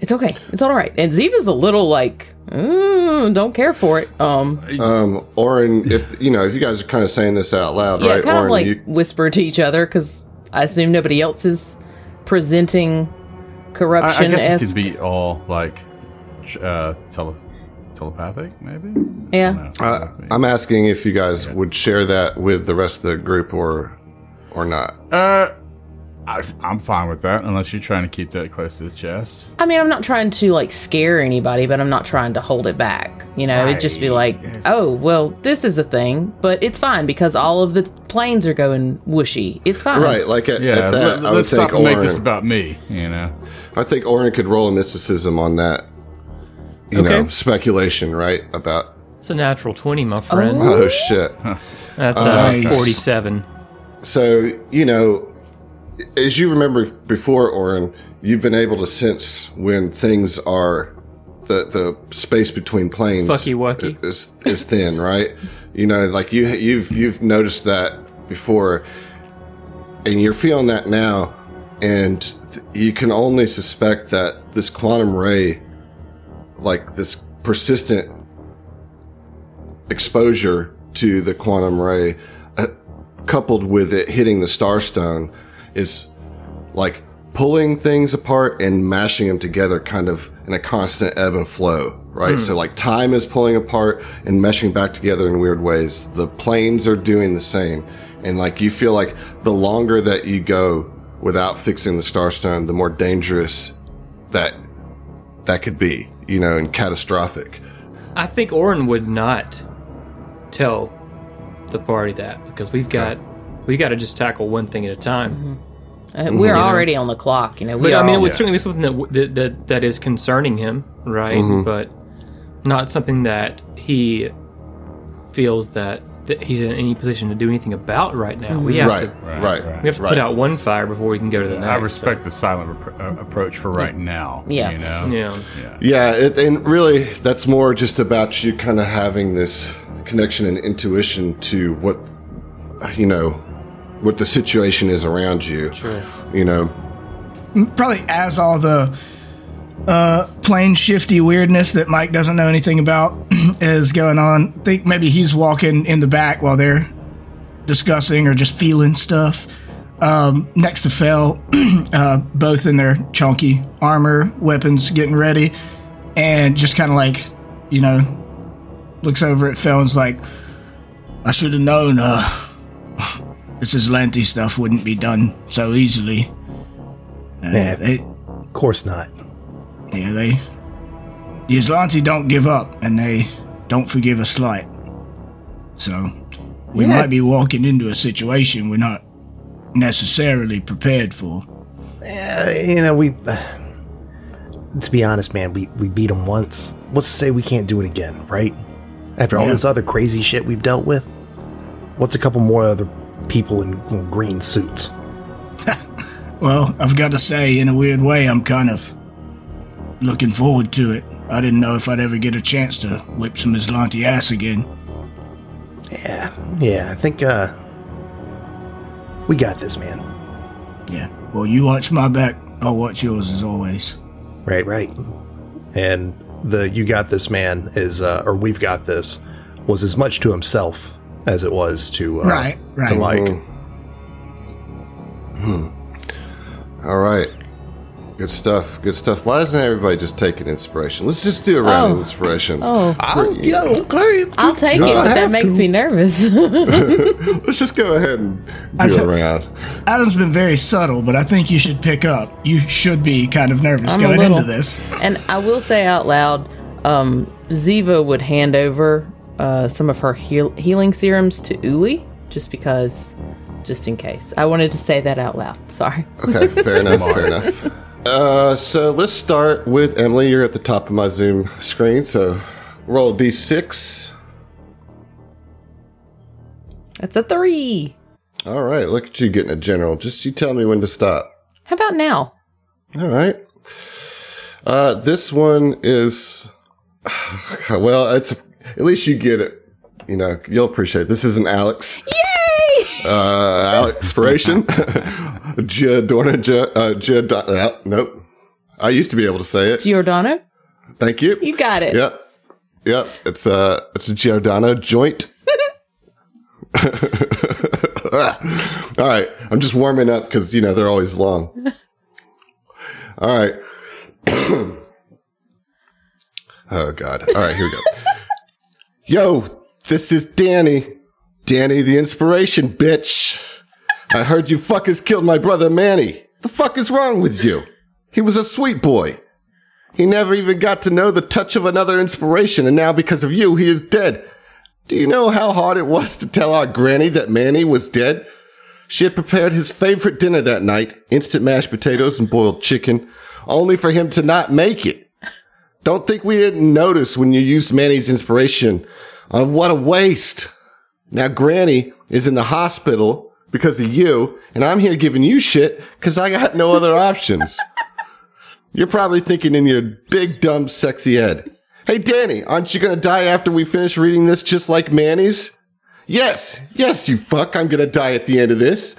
Speaker 3: It's okay. It's all right. And Ziva's a little like, mm, don't care for it. Um,
Speaker 1: Um, Orin, if you know, if you guys are kind of saying this out loud,
Speaker 3: yeah,
Speaker 1: right?
Speaker 3: kind of like
Speaker 1: you,
Speaker 3: whisper to each other because I assume nobody else is presenting
Speaker 4: I, I
Speaker 3: corruption
Speaker 4: guess it
Speaker 3: esque.
Speaker 4: could be all like uh, tele- telepathic, maybe.
Speaker 3: Yeah.
Speaker 4: No,
Speaker 1: uh, I'm asking if you guys would share that with the rest of the group or or not.
Speaker 4: Uh, I, I'm fine with that, unless you're trying to keep that close to the chest.
Speaker 3: I mean, I'm not trying to like scare anybody, but I'm not trying to hold it back. You know, it'd just be like,
Speaker 4: Yes.
Speaker 3: oh, well, this is a thing, but it's fine because all of the planes are going whooshy. It's fine.
Speaker 1: Right, like at,
Speaker 4: Yeah,
Speaker 1: at that,
Speaker 4: let,
Speaker 1: I would
Speaker 4: us stop
Speaker 1: think
Speaker 4: and make this about me. You know,
Speaker 1: I think Orin could roll a mysticism on that. You know, speculation, right? About
Speaker 2: It's a natural 20, my friend.
Speaker 1: oh shit.
Speaker 2: That's uh,
Speaker 6: Nice.
Speaker 2: 47.
Speaker 1: So, you know, as you remember before, Orin, you've been able to sense when things are the the space between planes
Speaker 2: Fucky wucky.
Speaker 1: is is thin, right? You know, like you you've you've noticed that before, and you're feeling that now, and th- you can only suspect that this quantum ray, like this persistent exposure to the quantum ray, uh, coupled with it hitting the starstone, is like pulling things apart and mashing them together kind of in a constant ebb and flow, right? Hmm. So like time is pulling apart and meshing back together in weird ways. The planes are doing the same. And like you feel like the longer that you go without fixing the starstone, the more dangerous that that could be, you know, and catastrophic.
Speaker 2: I think Orin would not tell the party that because we've got we got to just tackle one thing at a time.
Speaker 3: Uh, we're already on the clock. You know, we
Speaker 2: But
Speaker 3: are
Speaker 2: I mean, it
Speaker 3: all-
Speaker 2: would certainly be something that, w- that that that is concerning him, right? But not something that he feels that, that he's in any position to do anything about right now. We have
Speaker 1: Right,
Speaker 2: to
Speaker 1: right,
Speaker 4: right.
Speaker 2: we have to
Speaker 1: right.
Speaker 2: put out one fire before we can go to the next.
Speaker 4: I respect the silent rep- uh, approach for right now.
Speaker 3: Yeah.
Speaker 4: you know.
Speaker 2: Yeah.
Speaker 4: yeah.
Speaker 1: Yeah, it, and really, that's more just about you kind of having this connection and intuition to what, you know, what the situation is around you.
Speaker 2: Sure.
Speaker 1: You know,
Speaker 6: probably as all the uh, plane shifty weirdness that Mike doesn't know anything about is going on. I think maybe he's walking in the back while they're discussing or just feeling stuff. Um, next to Fell, uh, both in their chunky armor, weapons, getting ready, and just kind of like, you know, looks over at Fell and's like, I should have known uh, this Islanti stuff wouldn't be done so easily. Uh,
Speaker 5: Yeah.
Speaker 6: they,
Speaker 5: Of course not.
Speaker 6: yeah, they. The Islanti don't give up, and they don't forgive a slight. So, we
Speaker 5: Yeah.
Speaker 6: might be walking into a situation we're not necessarily prepared for.
Speaker 5: Uh, you know, we. Uh, to be honest, man, we, we beat them once. What's to say we can't do it again, right? After all
Speaker 6: Yeah.
Speaker 5: this other crazy shit we've dealt with? What's a couple more other people in green suits?
Speaker 6: Well, I've got to say, in a weird way, I'm kind of looking forward to it. I didn't know if I'd ever get a chance to whip some Islanti ass again.
Speaker 5: Yeah, yeah. I think uh, we got this, man.
Speaker 6: Yeah. Well, you watch my back. I'll watch yours as always.
Speaker 5: Right, right. And the "you got this, man" is, uh, or "we've got this," was as much to himself as it was to uh,
Speaker 6: Right, right.
Speaker 5: to like.
Speaker 1: All right. Good stuff. Good stuff. Why doesn't everybody just take an inspiration? Let's just do a round of
Speaker 3: Oh.
Speaker 1: inspirations.
Speaker 3: Oh,
Speaker 5: Oh, yeah, okay.
Speaker 3: I'll take
Speaker 1: You
Speaker 3: it, but that
Speaker 1: have
Speaker 3: makes
Speaker 1: to.
Speaker 3: me nervous.
Speaker 1: Let's just go ahead and do a round.
Speaker 6: Adam's been very subtle, but I think you should pick up. You should be kind of nervous
Speaker 3: I'm
Speaker 6: going
Speaker 3: little.
Speaker 6: into this.
Speaker 3: and I will say out loud, um, Ziva would hand over uh, some of her heal- healing serums to Uli, just because, just in case. I wanted to say that out loud. Sorry.
Speaker 1: Okay, fair enough. Fair enough. Uh, so let's start with Emily. You're at the top of my Zoom screen, so roll a d6.
Speaker 3: That's a three.
Speaker 1: All right, look at you getting a general. Just you tell me when to stop.
Speaker 3: How about now?
Speaker 1: All right. Uh, this one is well. It's at least you get it. You know, you'll appreciate. It. This Isn't Alex.
Speaker 3: Yay!
Speaker 1: Uh, Alex inspiration. Giordano. Gi- uh, Giordano. Uh, nope. I used to be able to say it.
Speaker 3: Giordano?
Speaker 1: Thank you.
Speaker 3: You got it.
Speaker 1: Yep. Yep. It's a it's a Giordano joint. All right. I'm just warming up because you know they're always long. All right. oh God. All right. Here we go. Yo, this is Danny. Danny, the inspiration, bitch. I heard you fuckers killed my brother Manny. The fuck is wrong with you? He was a sweet boy. He never even got to know the touch of another inspiration, and now because of you, he is dead. Do you know how hard it was to tell our granny that Manny was dead? She had prepared his favorite dinner that night, instant mashed potatoes and boiled chicken, only for him to not make it. Don't think we didn't notice when you used Manny's inspiration. Uh, what a waste. Now Granny is in the hospital because of you, and I'm here giving you shit because I got no other options. You're probably thinking in your big, dumb, sexy head. Hey, Danny, aren't you gonna die after we finish reading this just like Manny's? Yes, yes, you fuck, I'm gonna die at the end of this.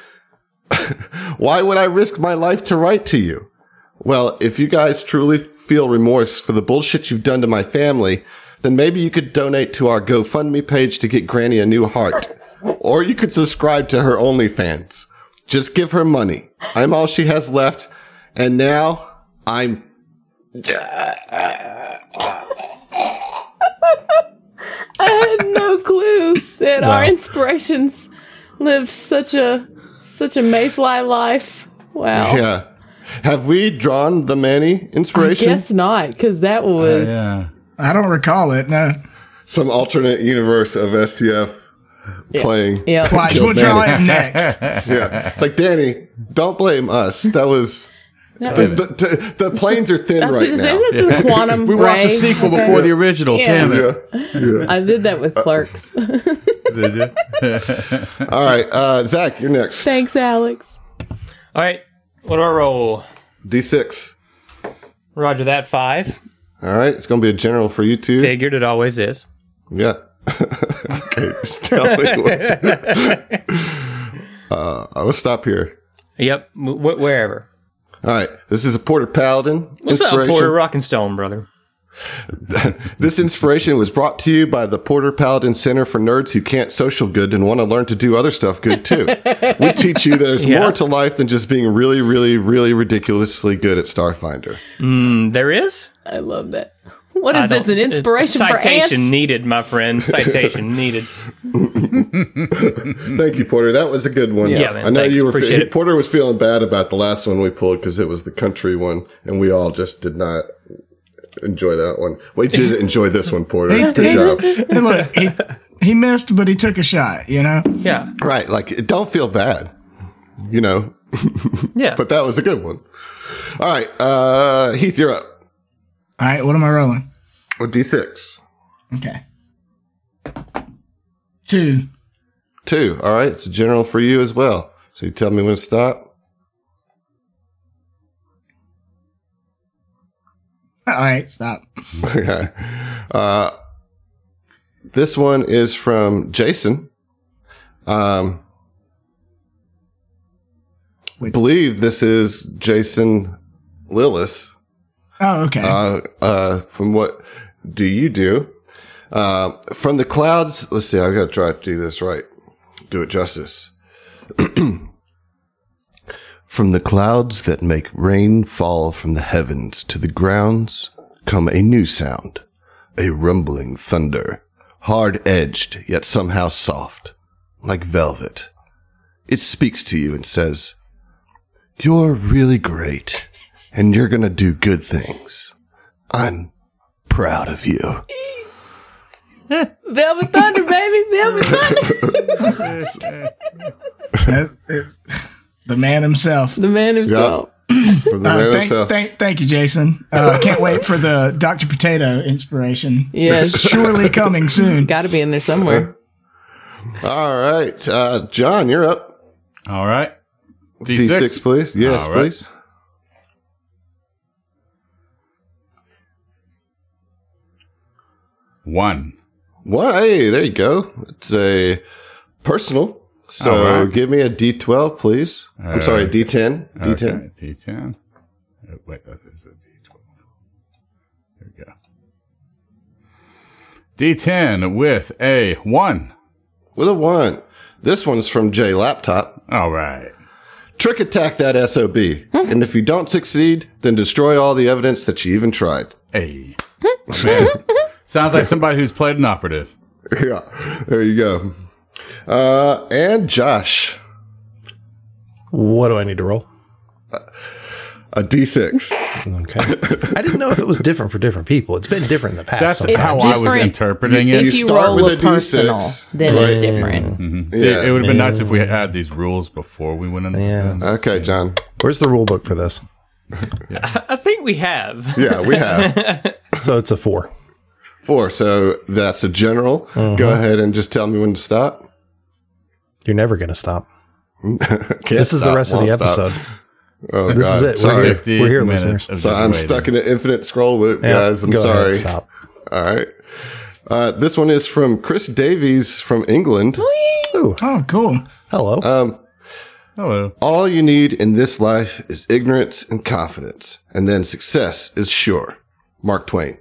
Speaker 1: Why would I risk my life to write to you? Well, if you guys truly feel remorse for the bullshit you've done to my family, then maybe you could donate to our GoFundMe page to get Granny a new heart. Or you could subscribe to her OnlyFans. Just give her money. I'm all she has left. And now I'm
Speaker 3: I had no clue that our inspirations lived such a such a mayfly life. Wow.
Speaker 1: yeah. Have we drawn the Manny inspiration?
Speaker 3: I Guess not, because that was
Speaker 4: Yeah.
Speaker 6: I don't recall it. No.
Speaker 1: Some alternate universe of STF playing.
Speaker 3: yeah.
Speaker 6: Watch,
Speaker 1: Kill
Speaker 6: we'll draw it next.
Speaker 1: Yeah. It's like, Danny, don't blame us. That was.
Speaker 3: That
Speaker 1: The,
Speaker 3: was
Speaker 1: the, the planes are thin
Speaker 3: that's
Speaker 1: right
Speaker 3: what
Speaker 1: now.
Speaker 3: it is. This is quantum
Speaker 4: We watched the
Speaker 3: ray.
Speaker 4: sequel
Speaker 3: Okay.
Speaker 4: before the original.
Speaker 3: Yeah.
Speaker 4: Damn it.
Speaker 1: Yeah. yeah.
Speaker 3: I did that with clerks.
Speaker 4: Did you?
Speaker 1: All right. Uh, Zach, you're next.
Speaker 3: Thanks, Alex.
Speaker 2: All right. What do I roll?
Speaker 1: D6.
Speaker 2: Roger that. Five.
Speaker 1: All right. It's going to be a general for you too.
Speaker 2: Figured it always is.
Speaker 1: Yeah. okay. Just tell me what. uh, I will stop here.
Speaker 2: Yep. Wherever.
Speaker 1: All right. This is a Porter Paladin
Speaker 2: What's up,
Speaker 1: inspiration.
Speaker 2: Porter Rock and Stone, brother?
Speaker 1: This inspiration was brought to you by the Porter Paladin Center for Nerds who can't social good and want to learn to do other stuff good too. we teach you there's
Speaker 2: Yeah.
Speaker 1: more to life than just being really, really, really ridiculously good at Starfinder.
Speaker 2: Mm, there is.
Speaker 3: I love that. What is this? An
Speaker 2: don't-
Speaker 3: inspiration for
Speaker 2: Citation needed, my friend. Citation needed.
Speaker 1: Thank you, Porter. That was a good one.
Speaker 2: Yeah, man.
Speaker 1: I know
Speaker 2: Thanks.
Speaker 1: you were.
Speaker 2: Appreciate it.
Speaker 1: Porter was feeling bad about the last one we pulled because it was the country one, and we all just did not enjoy that one. We did enjoy this one, Porter.
Speaker 6: He-
Speaker 1: Good
Speaker 6: he-
Speaker 1: job.
Speaker 6: Hey, look, he, he missed, but he took a shot, you know?
Speaker 2: Yeah.
Speaker 1: Right, like don't feel bad, you know.
Speaker 2: Yeah.
Speaker 1: But that was a good one. All right, uh, Heath, you're up.
Speaker 6: All right, what am I rolling?
Speaker 1: With D6.
Speaker 6: Okay. Two.
Speaker 1: Two. All right. It's a general for you as well. So you tell me when to stop.
Speaker 6: All right, stop.
Speaker 1: Okay. Uh, this one is from Jason. Um, I believe this is Jason Lillis.
Speaker 6: Oh, okay.
Speaker 1: Uh, uh, from what do you do? Uh, from the clouds. Let's see. I've got to try to do this right. Do it justice. from the clouds that make rain fall from the heavens to the grounds come a new sound, a rumbling thunder, hard edged yet somehow soft, like velvet. It speaks to you and says, "You're really great." and you're gonna do good things. I'm proud of you.
Speaker 3: Velvet Thunder, baby, Velvet Thunder.
Speaker 6: That- uh, the man himself.
Speaker 3: the man himself.
Speaker 1: From the
Speaker 6: Uh,
Speaker 1: man
Speaker 6: thank,
Speaker 1: himself.
Speaker 6: thank, thank you, Jason. Uh, can't wait for the Dr. Potato inspiration.
Speaker 3: Yes.
Speaker 6: It's surely coming soon.
Speaker 3: Got to be in there somewhere.
Speaker 1: All right, uh, John, you're up.
Speaker 4: All right.
Speaker 1: D6,
Speaker 4: D6.
Speaker 1: please. Yes,
Speaker 4: All right.
Speaker 1: please.
Speaker 4: One.
Speaker 1: Well, hey, there you go. It's a personal. So
Speaker 4: All right.
Speaker 1: give me a D12, please. I'm sorry, D10. D10.
Speaker 4: Okay, D10. Oh, uh, wait, that is a D12. There we go. D10 with a one.
Speaker 1: With a one. This one's from J Laptop.
Speaker 4: All right.
Speaker 1: Trick attack that SOB. and if you don't succeed, then destroy all the evidence that you even tried.
Speaker 4: Hey. Man, sounds like somebody who's played an operative.
Speaker 1: Yeah, there you go. Uh, and Josh,
Speaker 5: What do I need to roll?
Speaker 1: a D6.
Speaker 5: Okay. I didn't know if it was different for different people. It's been different in the past.
Speaker 4: That's
Speaker 5: sometimes.
Speaker 4: how I was interpreting
Speaker 1: You
Speaker 4: it.
Speaker 3: If you
Speaker 1: start
Speaker 3: roll
Speaker 1: with
Speaker 3: a
Speaker 1: a D6,
Speaker 3: personal, then it's
Speaker 1: right?
Speaker 3: different. Mm-hmm. Mm-hmm.
Speaker 4: See,
Speaker 1: Yeah.
Speaker 4: it would have been nice if we had these rules before we went in.
Speaker 5: Yeah.
Speaker 1: Okay, John.
Speaker 5: Where's the rule book for this?
Speaker 2: I think we have.
Speaker 1: Yeah, we have
Speaker 5: So it's a four.
Speaker 1: four. So that's a general. Go uh-huh. ahead and just tell me when to stop.
Speaker 5: You're never going to stop. This is the rest of the
Speaker 1: stop.
Speaker 5: episode.
Speaker 1: Oh,
Speaker 5: This is
Speaker 1: God.
Speaker 5: it. We're
Speaker 1: Sorry.
Speaker 5: here. We're here,
Speaker 4: minutes
Speaker 5: listeners.
Speaker 1: So I'm
Speaker 4: waiting.
Speaker 1: stuck in an infinite scroll loop,
Speaker 5: Yeah,
Speaker 1: guys. I'm
Speaker 5: go ahead,
Speaker 1: sorry.
Speaker 5: stop.
Speaker 1: All right. Uh, this one is from Chris Davies from England.
Speaker 5: Ooh,
Speaker 6: Oh, cool.
Speaker 5: hello.
Speaker 4: Hello.
Speaker 1: All you need in this life is ignorance and confidence, and then success is sure. Mark Twain.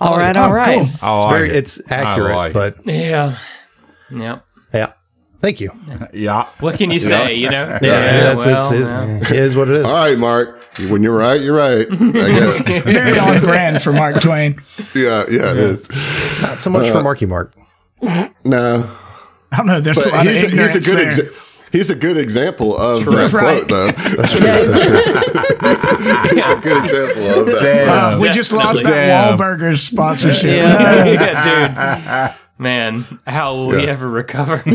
Speaker 3: All right,
Speaker 6: Oh,
Speaker 3: all right.
Speaker 6: cool.
Speaker 4: I like
Speaker 5: Very,
Speaker 4: it.
Speaker 5: it's accurate,
Speaker 4: like it.
Speaker 5: but
Speaker 2: Yeah. Yeah.
Speaker 5: yeah. Thank you.
Speaker 4: yeah.
Speaker 2: What can you say, you know?
Speaker 5: Yeah, that's,
Speaker 2: well,
Speaker 5: it's, it's,
Speaker 2: yeah.
Speaker 5: it is what it is.
Speaker 1: All right, Mark. When you're right, you're right. I guess.
Speaker 6: Very on brand for Mark Twain.
Speaker 1: yeah, yeah, it is.
Speaker 5: Not so much for Marky Mark.
Speaker 1: No,
Speaker 6: I don't know. There's a lot
Speaker 1: he's
Speaker 6: of
Speaker 1: a, he's a good
Speaker 6: there.
Speaker 1: exa- he's a good example of that
Speaker 6: Right.
Speaker 1: quote, though.
Speaker 5: That's true. That's true.
Speaker 1: a good example of that.
Speaker 4: Damn.
Speaker 6: Uh, we just lost that
Speaker 4: Damn.
Speaker 6: Wahlburgers sponsorship.
Speaker 3: Yeah.
Speaker 2: yeah, dude. Man, how will we ever recover?
Speaker 1: All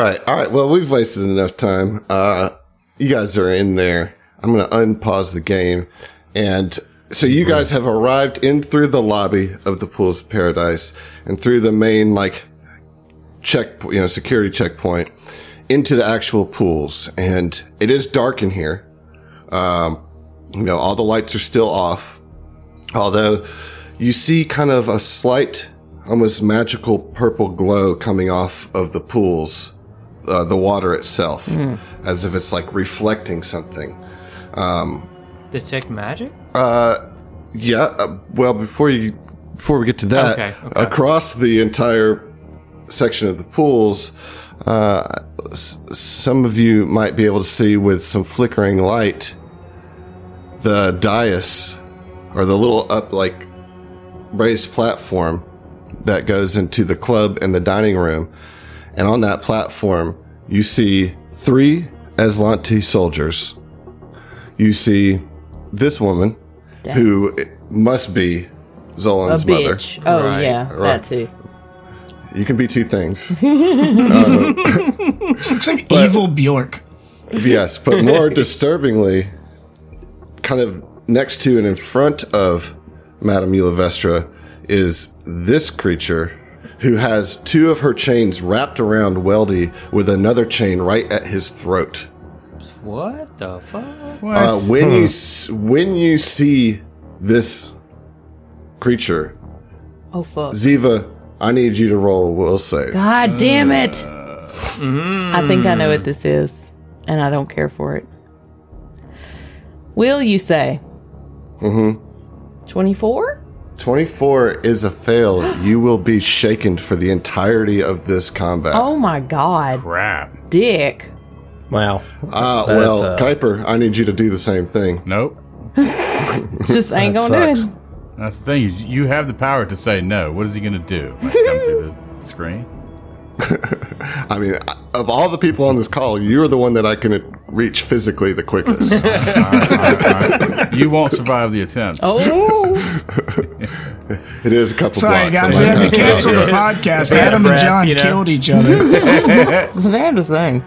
Speaker 1: right, all right. Well, we've wasted enough time. Uh, you guys are in there. I'm going to unpause the game, and so you guys have arrived in through the lobby of the Pools of Paradise and through the main like check, you know, security checkpoint into the actual pools, and it is dark in here. Um, you know, all the lights are still off, although you see kind of a slight, almost magical purple glow coming off of the pools, uh, the water itself, as if it's like reflecting something.
Speaker 2: Detect magic?
Speaker 1: Yeah. Uh, well, before you, before we get to that,
Speaker 2: Okay, okay.
Speaker 1: across the entire section of the pools, uh, s- some of you might be able to see with some flickering light the dais or the little up like raised platform that goes into the club and the dining room. And on that platform, you see three Azlanti soldiers. You see this woman who must be
Speaker 3: A
Speaker 1: Zolan's mother.
Speaker 3: bitch. Oh,
Speaker 2: Right,
Speaker 3: yeah.
Speaker 1: right.
Speaker 3: That too.
Speaker 1: You can be two things.
Speaker 6: Um, Looks like evil Bjork.
Speaker 1: yes, but more disturbingly, kind of next to and in front of Madame Eulavestra is this creature who has two of her chains wrapped around Weldy with another chain right at his throat.
Speaker 2: What the fuck?
Speaker 4: What?
Speaker 1: Uh, when you when you see this creature,
Speaker 3: Oh fuck!
Speaker 1: Ziva, I need you to roll a will save.
Speaker 3: God damn it! I think I know what this is, and I don't care for it. Will you say? Mm-hmm. Twenty-four.
Speaker 1: 24 is a fail. You will be shaken for the entirety of this combat.
Speaker 3: Oh my god,
Speaker 4: Crap.
Speaker 3: Dick!
Speaker 5: Wow.
Speaker 1: Ah,
Speaker 5: That,
Speaker 1: well,
Speaker 5: uh,
Speaker 1: Kuiper, I need you to do the same thing.
Speaker 4: Nope.
Speaker 3: Just ain't
Speaker 5: That
Speaker 3: gonna do it.
Speaker 4: That's the thing. You, you have the power to say no. What is he going to do? Like, come through the screen?
Speaker 1: I mean, of all the people on this call, you're the one that I can reach physically the quickest.
Speaker 4: All right, all right, all right. You won't survive the attempt.
Speaker 3: Oh,
Speaker 1: it is a couple
Speaker 6: Sorry,
Speaker 1: blocks.
Speaker 6: guys, we
Speaker 1: I
Speaker 6: had to cancel the
Speaker 1: go.
Speaker 6: podcast. Adam and John
Speaker 2: you know?
Speaker 6: killed each other.
Speaker 3: they're the thing.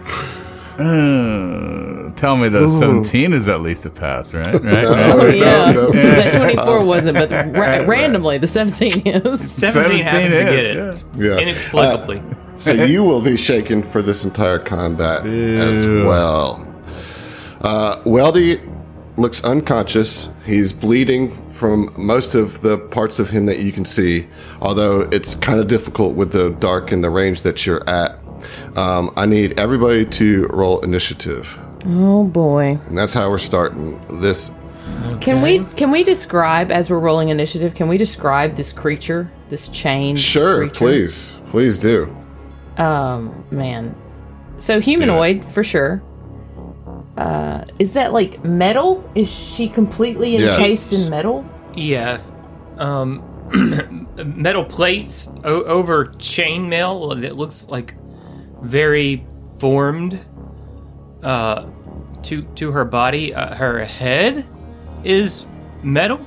Speaker 4: Uh, tell me the 17 is at least a pass, right? Right? right?
Speaker 3: Oh yeah,
Speaker 1: no.
Speaker 3: 'Cause that twenty-four wasn't, but ra- randomly the seventeen is.
Speaker 2: 17,
Speaker 4: 17
Speaker 2: happens to get
Speaker 4: is,
Speaker 2: it.
Speaker 1: yeah.
Speaker 2: Inexplicably.
Speaker 1: So you will be shaken for this entire combat as well. Uh, Weldy looks unconscious. He's bleeding from most of the parts of him that you can see, although it's kind of difficult with the dark and the range that you're at. Um, I need everybody to roll initiative,
Speaker 3: Oh boy.
Speaker 1: and that's how we're starting this.
Speaker 3: Can we can we describe as we're rolling initiative? Can we describe this creature, this chained?
Speaker 1: Sure,
Speaker 3: creature?
Speaker 1: please, please do.
Speaker 3: Um, man. So humanoid for sure. Uh, is that like metal? Is she completely
Speaker 1: Yes.
Speaker 3: encased in metal?
Speaker 2: Yeah. Um, metal plates o- over chainmail that looks like very formed uh, to to her body. Uh, her head is metal,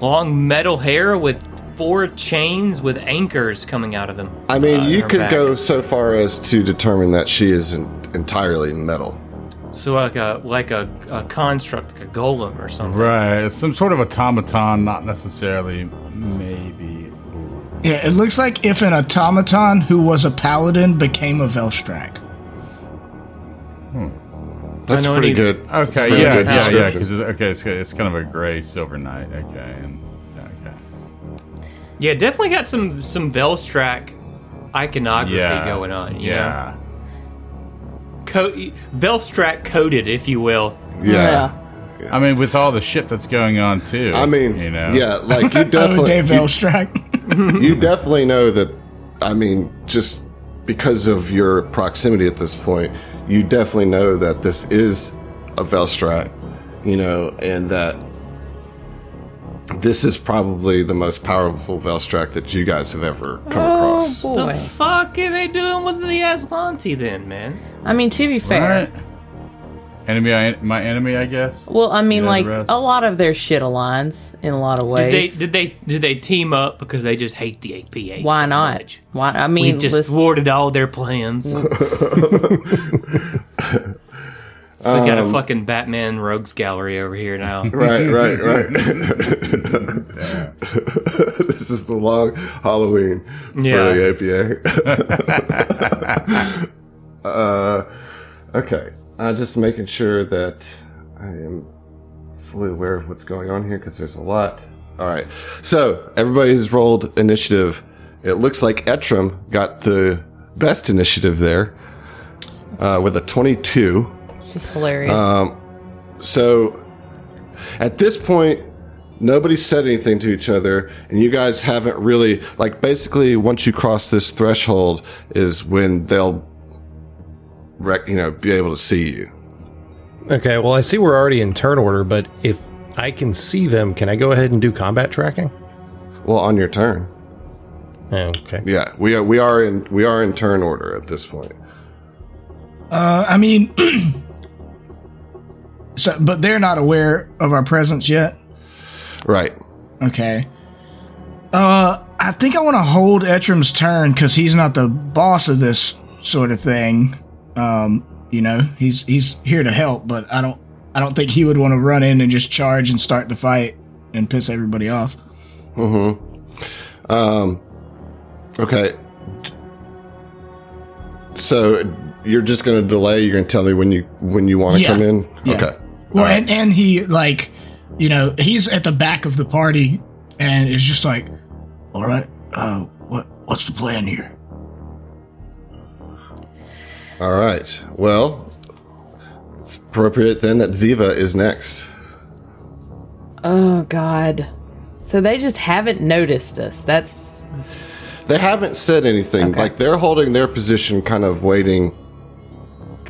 Speaker 2: long metal hair with four chains with anchors coming out of them.
Speaker 1: I mean,
Speaker 2: uh,
Speaker 1: you could
Speaker 2: back.
Speaker 1: go so far as to determine that she is en- entirely metal.
Speaker 2: So like a like a, a construct, like a golem or something.
Speaker 4: Right. It's some sort of automaton, not necessarily maybe.
Speaker 6: Yeah, it looks like if an automaton who was a paladin became a
Speaker 1: Velstrac.
Speaker 2: Hmm. That's
Speaker 1: pretty
Speaker 2: any-
Speaker 1: good. That's
Speaker 4: Okay,
Speaker 1: pretty
Speaker 4: yeah,
Speaker 1: good
Speaker 4: yeah, yeah.
Speaker 1: description.
Speaker 4: Because it's, okay, it's, it's kind of a gray silver knight. Okay, and okay.
Speaker 2: Yeah, definitely got some some Velstrac iconography
Speaker 4: Yeah,
Speaker 2: going on. You know?
Speaker 4: Yeah.
Speaker 2: Co- Velstrac coded, if you will.
Speaker 1: Yeah.
Speaker 4: I mean, with all the shit that's going on too.
Speaker 1: I mean,
Speaker 4: you know,
Speaker 1: yeah, like you
Speaker 6: Oh,
Speaker 1: definitely,
Speaker 6: Dave
Speaker 1: you,
Speaker 6: Velstrac.
Speaker 1: you definitely know that. I mean, just because of your proximity at this point, you definitely know that this is a Velstrac, you know, and that this is probably the most powerful Velstrac that you guys have ever come
Speaker 3: oh, Oh
Speaker 1: across.
Speaker 2: The fuck are they doing with the Azlanti then, man?
Speaker 3: I mean, to be fair,
Speaker 4: Right. Enemy, I, my enemy, I guess.
Speaker 3: well, I mean, like a lot of their shit aligns in a lot of
Speaker 2: Did they
Speaker 3: ways.
Speaker 2: did they did they team up because they just hate the APA?
Speaker 3: Why
Speaker 2: so
Speaker 3: not?
Speaker 2: much?
Speaker 3: Why? I mean,
Speaker 2: We
Speaker 3: mean,
Speaker 2: just
Speaker 3: listen,
Speaker 2: thwarted all their plans. we got a fucking Batman rogues gallery over here now.
Speaker 1: Right, right, right. this is the long Halloween
Speaker 2: Yeah.
Speaker 1: for the APA. uh, okay, uh, just making sure that I am fully aware of what's going on here because there's a lot. All right, so everybody's rolled initiative. It looks like Etram got the best initiative there uh, with a 22.
Speaker 3: It's just hilarious.
Speaker 1: Um, So at this point, nobody said anything to each other, and you guys haven't really like basically once you cross this threshold is when they'll rec- you know be able to see you.
Speaker 5: Okay, well, I see we're already in turn order, but if I can see them, can I go ahead and do combat tracking?
Speaker 1: Well, on your turn.
Speaker 5: Okay.
Speaker 1: Yeah, we are we are in we are in turn order at this point.
Speaker 6: Uh, I mean, so, but they're not aware of our presence yet.
Speaker 1: Right.
Speaker 6: Okay. Uh, I think I want to hold Etram's turn because he's not the boss of this sort of thing. Um, you know, he's he's here to help, but I don't I don't think he would want to run in and just charge and start the fight and piss everybody off.
Speaker 1: Um, okay. So, you're just going to delay. You're going to tell me when you when you want to
Speaker 6: Yeah.
Speaker 1: come in.
Speaker 6: Yeah.
Speaker 1: Okay.
Speaker 6: Well, and, and he like, you know, he's at the back of the party, and is just like, all right, uh, what what's the plan here?
Speaker 1: All right. Well, it's appropriate then that Ziva is next.
Speaker 3: Oh God. So they just haven't noticed us. That's
Speaker 1: They haven't said anything.
Speaker 3: Okay.
Speaker 1: Like they're holding their position, kind of waiting,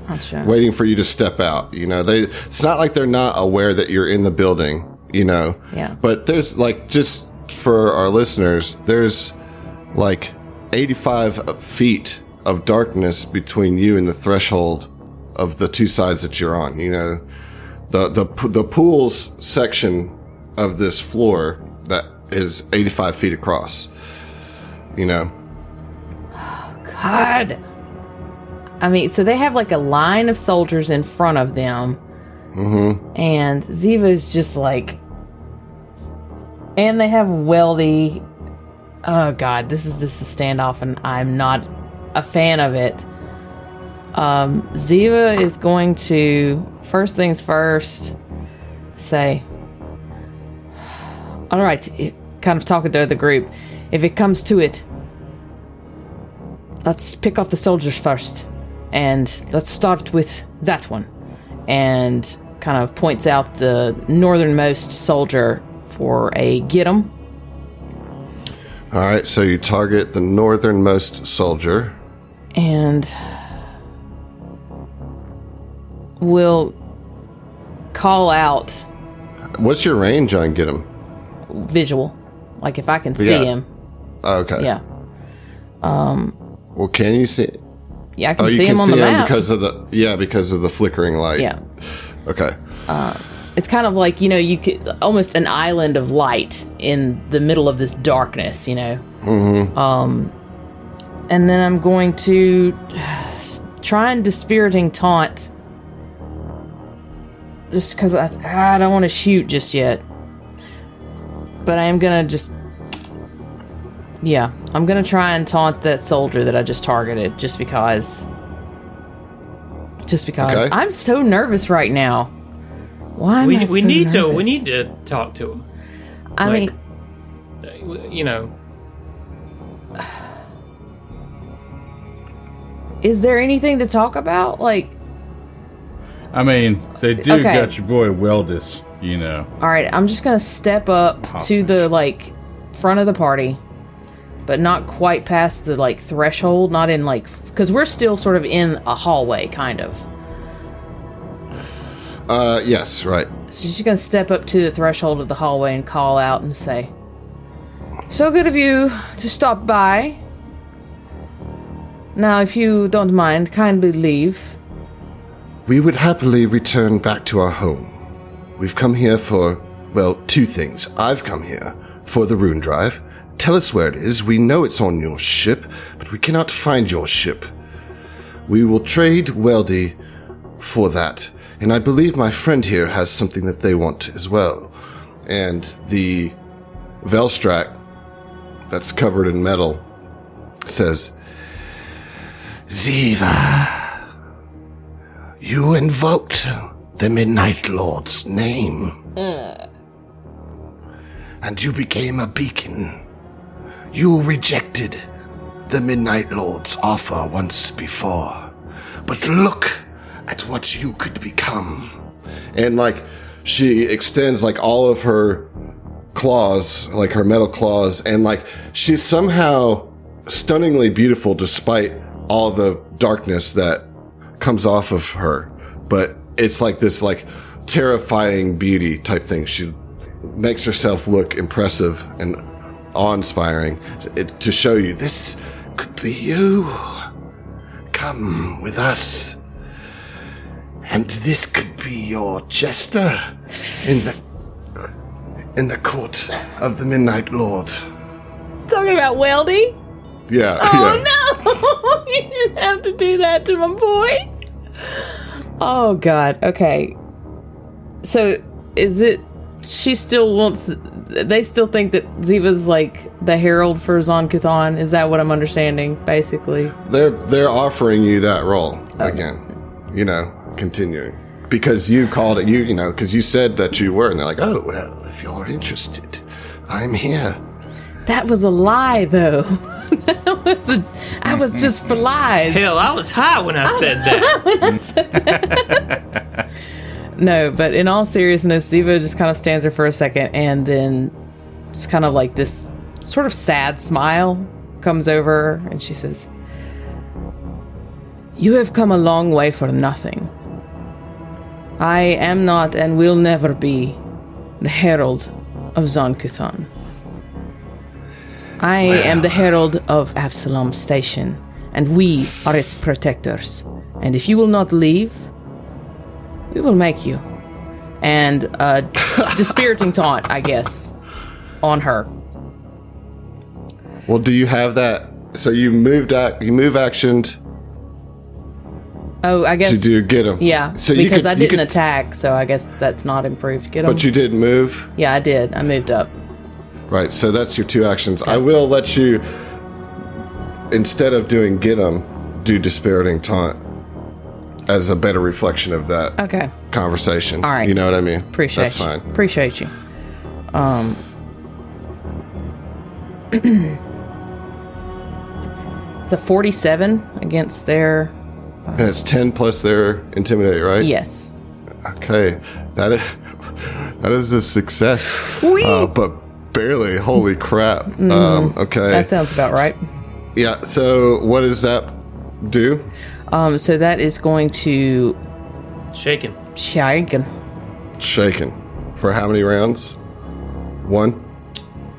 Speaker 3: gotcha.
Speaker 1: waiting for you to step out. You know, they. It's not like they're not aware that you're in the building. You know.
Speaker 3: Yeah.
Speaker 1: But there's like just for our listeners, there's like 85 feet of darkness between you and the threshold of the two sides that you're on. You know, the the the pools section of this floor that is 85 feet across. You know.
Speaker 3: God. I mean, so they have like a line of soldiers in front of them. Mm-hmm. And Ziva is just like. And they have Weldy. Oh, God. This is just a standoff, and I'm not a fan of it. Um, Ziva is going to, first things first, say, All right, it- kind of talking to the group. If it comes to it, let's pick off the soldiers first and let's start with that one and kind of points out the northernmost soldier for a get him.
Speaker 1: All right, so you target the northernmost soldier.
Speaker 3: and will call out
Speaker 1: What's your range on get him?
Speaker 3: visual like if i can see
Speaker 1: Yeah.
Speaker 3: him
Speaker 1: Okay.
Speaker 3: yeah Um,
Speaker 1: Well, can you see?
Speaker 3: Yeah i can
Speaker 1: Oh,
Speaker 3: see him on the map.
Speaker 1: because of the yeah because of the flickering light.
Speaker 3: yeah.
Speaker 1: Okay.
Speaker 3: it's kind of like you know you could almost an island of light in the middle of this darkness you know? Um and then i'm going to try and dispiriting taunt. Just because I, I don't want to shoot just yet. But i am gonna just yeah i'm gonna try and taunt that soldier that i just targeted just because just because
Speaker 1: Okay.
Speaker 3: i'm so nervous right now why am
Speaker 2: we,
Speaker 3: I
Speaker 2: we
Speaker 3: so
Speaker 2: need to we need to talk to him.
Speaker 3: I
Speaker 2: like-
Speaker 3: mean,
Speaker 2: You know,
Speaker 3: is there anything to talk about? Like,
Speaker 4: I mean, they do
Speaker 3: Okay.
Speaker 4: got your boy Weldus, you know.
Speaker 3: all right, I'm just gonna step up to the like front of the party, but not quite past the like threshold. Not in like because we're still sort of in a hallway, kind of.
Speaker 1: Uh, yes, right.
Speaker 3: So she's gonna step up to the threshold of the hallway and call out and say, "So good of you to stop by. Now, if you don't mind, kindly leave."
Speaker 1: We would happily return back to our home. We've come here for, well, two things. I've come here for the rune drive. Tell us where it is. We know it's on your ship, but we cannot find your ship. We will trade Weldy for that. And I believe my friend here has something that they want as well. And the Velstrac that's covered in metal says, Ziva. You invoked the Midnight Lord's name. Mm. And you became a beacon. You rejected the Midnight Lord's offer once before. But look at what you could become. And like, she extends like all of her claws, like her metal claws, and like, she's somehow stunningly beautiful despite all the darkness that comes off of her, but it's like this like terrifying beauty type thing. She makes herself look impressive and awe-inspiring to show you this could be you. Come with us. And this could be your jester in the in the court of the Midnight Lord.
Speaker 3: Talking about Weldy?
Speaker 1: Yeah. yeah.
Speaker 3: Oh no! you didn't have to do that to my boy. Oh god. Okay. So is it she still wants. They still think that Ziva's like the herald for Zon Kuthon. Is that what I'm understanding? Basically,
Speaker 1: They're they're offering you that role oh. again. You know, continuing because you called it. You you know because you said that you were, and they're like, oh well, if you're interested, I'm here.
Speaker 3: that was a lie, though. that was a, I was just for lies.
Speaker 2: Hell, I was high when I said that.
Speaker 3: No, but in all seriousness, Ziva just kind of stands there for a second, and then just kind of like this sort of sad smile comes over, and she says, "You have come a long way for nothing. I am not and will never be the herald of Zon Kuthon. I am the herald of Absalom Station, and we are its protectors. And if you will not leave, we will make you. And uh, dispiriting taunt, I guess, on her.
Speaker 1: Well, do you have that? So you moved ac you move actioned
Speaker 3: Oh, I guess
Speaker 1: to do get him.
Speaker 3: Yeah,
Speaker 1: So you
Speaker 3: because
Speaker 1: could-
Speaker 3: I didn't
Speaker 1: could-
Speaker 3: attack, so I guess that's not improved. Get him.
Speaker 1: but you did move.
Speaker 3: yeah, I did. I moved up.
Speaker 1: Right, so that's your two actions. I will let you, instead of doing get him, do dispiriting taunt as a better reflection of that
Speaker 3: Okay,
Speaker 1: conversation.
Speaker 3: All right.
Speaker 1: You know what I mean?
Speaker 3: appreciate
Speaker 1: That's
Speaker 3: you.
Speaker 1: fine.
Speaker 3: Appreciate you. Um, it's a forty-seven against their
Speaker 1: And it's 10 plus their intimidate, right?
Speaker 3: yes.
Speaker 1: Okay. That is, that is a success. Uh, but barely. Holy crap. Um, okay.
Speaker 3: That sounds about right.
Speaker 1: yeah, so what does that do?
Speaker 3: Um, so that is going to
Speaker 2: Shaking.
Speaker 3: shaken.
Speaker 1: Shaken. For how many rounds? One?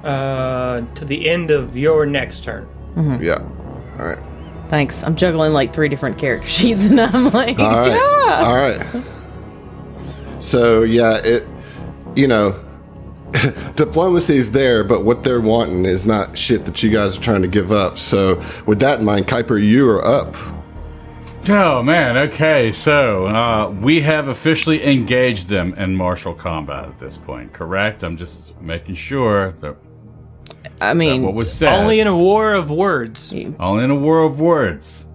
Speaker 2: Uh, to the end of your next turn. Mm-hmm.
Speaker 1: Yeah. All right.
Speaker 3: Thanks. I'm juggling like three different character sheets, and I'm like,
Speaker 1: All right.
Speaker 3: yeah.
Speaker 1: All right. So yeah, it you know diplomacy is there, but what they're wanting is not shit that you guys are trying to give up. So with that in mind, Kuiper, you are up.
Speaker 4: Oh man, okay, so uh, we have officially engaged them in martial combat at this point, correct? I'm just making sure that
Speaker 3: I mean,
Speaker 4: what was said
Speaker 2: Only in a war of words.
Speaker 4: only in a war of words.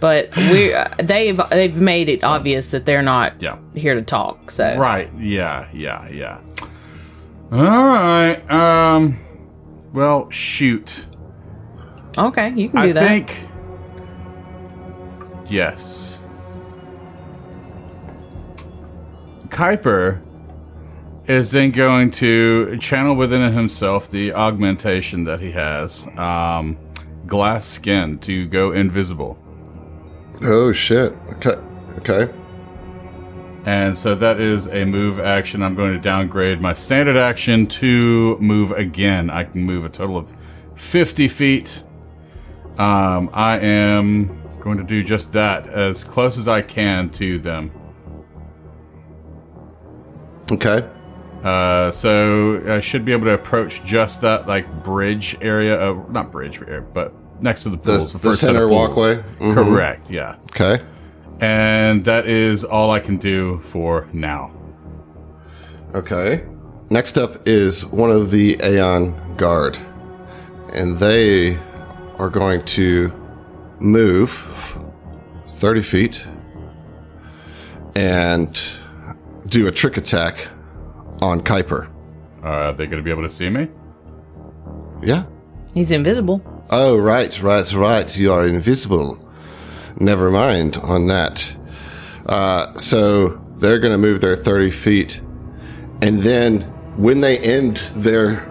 Speaker 3: but we uh, they've they've made it obvious that they're not
Speaker 4: Yeah.
Speaker 3: here to talk. So
Speaker 4: Right, yeah, yeah, yeah. Alright, um well shoot.
Speaker 3: okay, you can do
Speaker 4: I
Speaker 3: that.
Speaker 4: think Yes. Kuiper is then going to channel within himself the augmentation that he has, um, glass skin, to go invisible.
Speaker 1: Oh shit. Okay. Okay.
Speaker 4: And so that is a move action. I'm going to downgrade my standard action to move again. I can move a total of 50 feet. Um, I am going to do just that as close as I can to them.
Speaker 1: Okay.
Speaker 4: Uh, so I should be able to approach just that like bridge area of not bridge area, but next to the
Speaker 1: The-
Speaker 4: pools.
Speaker 1: the
Speaker 4: first set of
Speaker 1: center walkway? Mhm.
Speaker 4: Correct. Yeah.
Speaker 1: Okay.
Speaker 4: And that is all I can do for now.
Speaker 1: Okay. Next up is one of the Aeon Guard. And they are going to move 30 feet and do a trick attack on Kuiper.
Speaker 4: Uh, are they going to be able to see me?
Speaker 1: Yeah.
Speaker 3: He's invisible.
Speaker 1: Oh, right, right, right. You are invisible. Never mind on that. Uh, so they're going to move their 30 feet. And then when they end their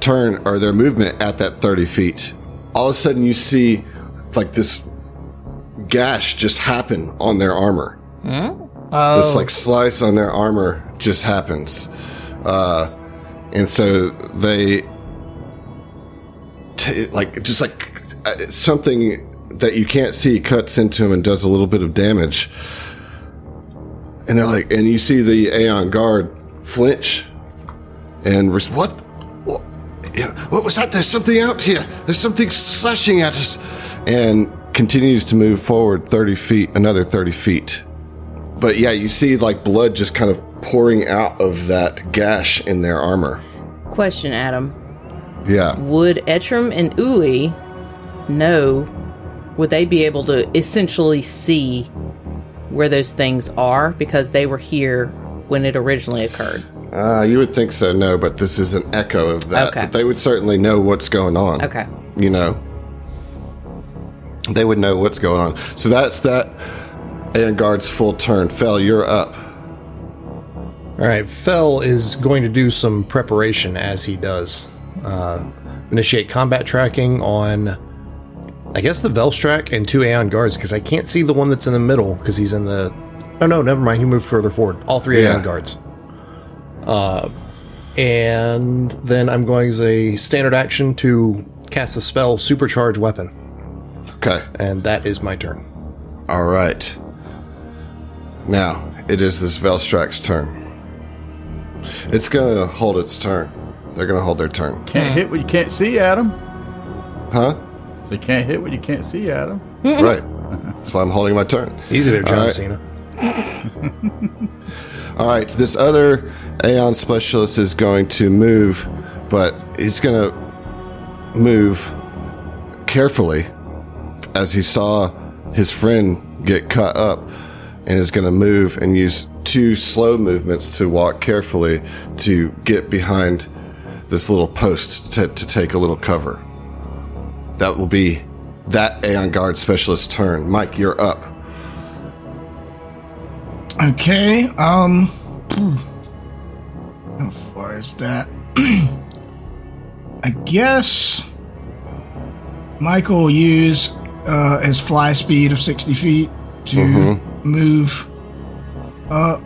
Speaker 1: turn or their movement at that 30 feet, all of a sudden you see like this gash just happen on their armor.
Speaker 3: Oh,
Speaker 1: This like slice on their armor just happens. Uh, and so they t- like just like uh, something that you can't see cuts into him and does a little bit of damage. And they're like, and you see the Aeon guard flinch and res-? What, what was that? There's something out here. There's something slashing at us, and continues to move forward 30 feet, another 30 feet. but yeah, you see like blood just kind of pouring out of that gash in their armor.
Speaker 3: Question, Adam.
Speaker 1: Yeah.
Speaker 3: Would Etram and Uli know? Would they be able to essentially see where those things are because they were here when it originally occurred?
Speaker 1: Uh, you would think so, no, but this is an echo of that.
Speaker 3: Okay.
Speaker 1: But they would certainly know what's going on.
Speaker 3: Okay.
Speaker 1: You know, they would know what's going on. So that's that. And guard's full turn. Fell, you're up.
Speaker 5: All right, Fell is going to do some preparation as he does. Uh, initiate combat tracking on, I guess, the Velstrac and two Aeon guards because I can't see the one that's in the middle because he's in the. Oh no, never mind. He moved further forward. All three
Speaker 1: Yeah.
Speaker 5: Aeon guards. Uh, and then I'm going as a standard action to cast a spell, Supercharge Weapon,
Speaker 1: Okay.
Speaker 5: and that is my turn.
Speaker 1: All right. Now, it is this Velstrac's turn. It's going to hold its turn. They're going to hold their turn.
Speaker 4: Can't hit what you can't see, Adam.
Speaker 1: Huh?
Speaker 4: So you can't hit what you can't see, Adam.
Speaker 1: right. That's why I'm holding my turn.
Speaker 5: Easy there, John
Speaker 1: right.
Speaker 5: Cena.
Speaker 1: All right, this other Aeon specialist is going to move, but he's going to move carefully as he saw his friend get cut up and is going to move and use two slow movements to walk carefully to get behind this little post to, to take a little cover. That will be that Aeon Guard specialist turn. Mike, you're up.
Speaker 6: Okay. Um. How far is that? I guess Michael will use uh, his fly speed of 60 feet to move up.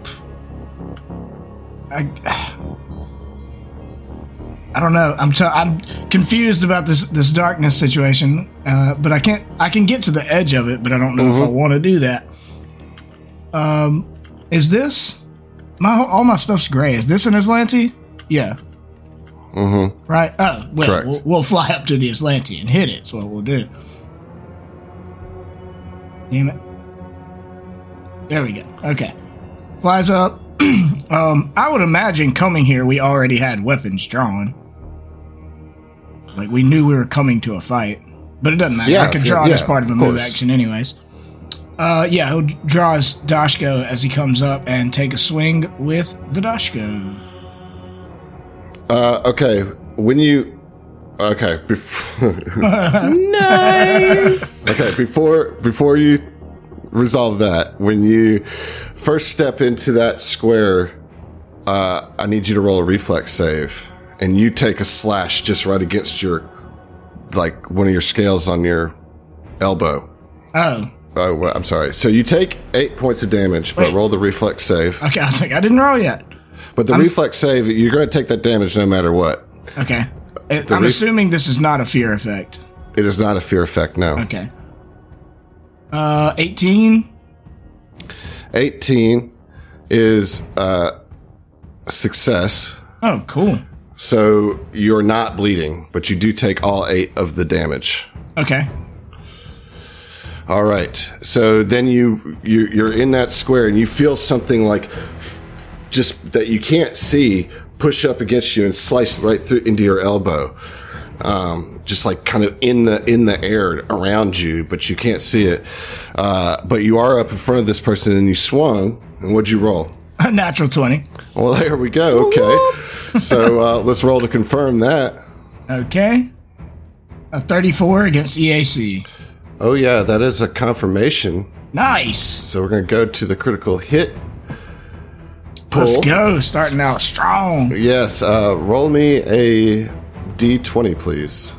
Speaker 6: I. I don't know. I'm t- I'm confused about this this darkness situation, uh, but I can't. I can get to the edge of it, but I don't know if I want to do that. Um, is this my all my stuff's gray? Is this an Azlanti? Yeah. Mm-hmm. Right. Oh, well,
Speaker 1: Correct.
Speaker 6: we'll, we'll fly up to the Azlanti and hit it. That's what we'll do. Damn it. There we go. Okay. Flies up. um, I would imagine coming here, we already had weapons drawn. Like we knew we were coming to a fight, but it doesn't matter.
Speaker 1: Yeah,
Speaker 6: I could draw
Speaker 1: you're-
Speaker 6: this part of a
Speaker 1: of
Speaker 6: move
Speaker 1: course.
Speaker 6: action, anyways. Uh, yeah, he'll draw his Dashko as he comes up and take a swing with the Dashko.
Speaker 1: Uh, okay, when you okay before
Speaker 3: Nice.
Speaker 1: okay before before you resolve that, when you first step into that square, uh, I need you to roll a reflex save, and you take a slash just right against your like one of your scales on your elbow.
Speaker 6: Oh,
Speaker 1: Oh, well, I'm sorry. So you take eight points of damage, but
Speaker 6: Wait.
Speaker 1: roll the reflex save.
Speaker 6: okay. I was like, I didn't roll yet.
Speaker 1: But the reflex save, you're going to take that damage no matter what.
Speaker 6: Okay. I- I'm
Speaker 1: ref-
Speaker 6: assuming this is not a fear effect.
Speaker 1: It is not a fear effect, no.
Speaker 6: Okay. Uh, 18.
Speaker 1: 18 is uh, success.
Speaker 6: Oh, cool.
Speaker 1: So you're not bleeding, but you do take all eight of the damage.
Speaker 6: Okay.
Speaker 1: All right. So then you, you you're in that square and you feel something like just that you can't see push up against you and slice right through into your elbow. Um, just like kind of in the in the air around you, but you can't see it. Uh, but you are up in front of this person and you swung. And what'd you roll?
Speaker 6: A natural 20.
Speaker 1: Well, there we go. Okay. so uh, let's roll to confirm that.
Speaker 6: Okay. A 34 against EAC.
Speaker 1: Oh yeah, that is a confirmation.
Speaker 6: Nice.
Speaker 1: So we're gonna go to the critical hit. Pull.
Speaker 6: Let's go. Starting out strong.
Speaker 1: Yes. Uh, roll me a d20, please.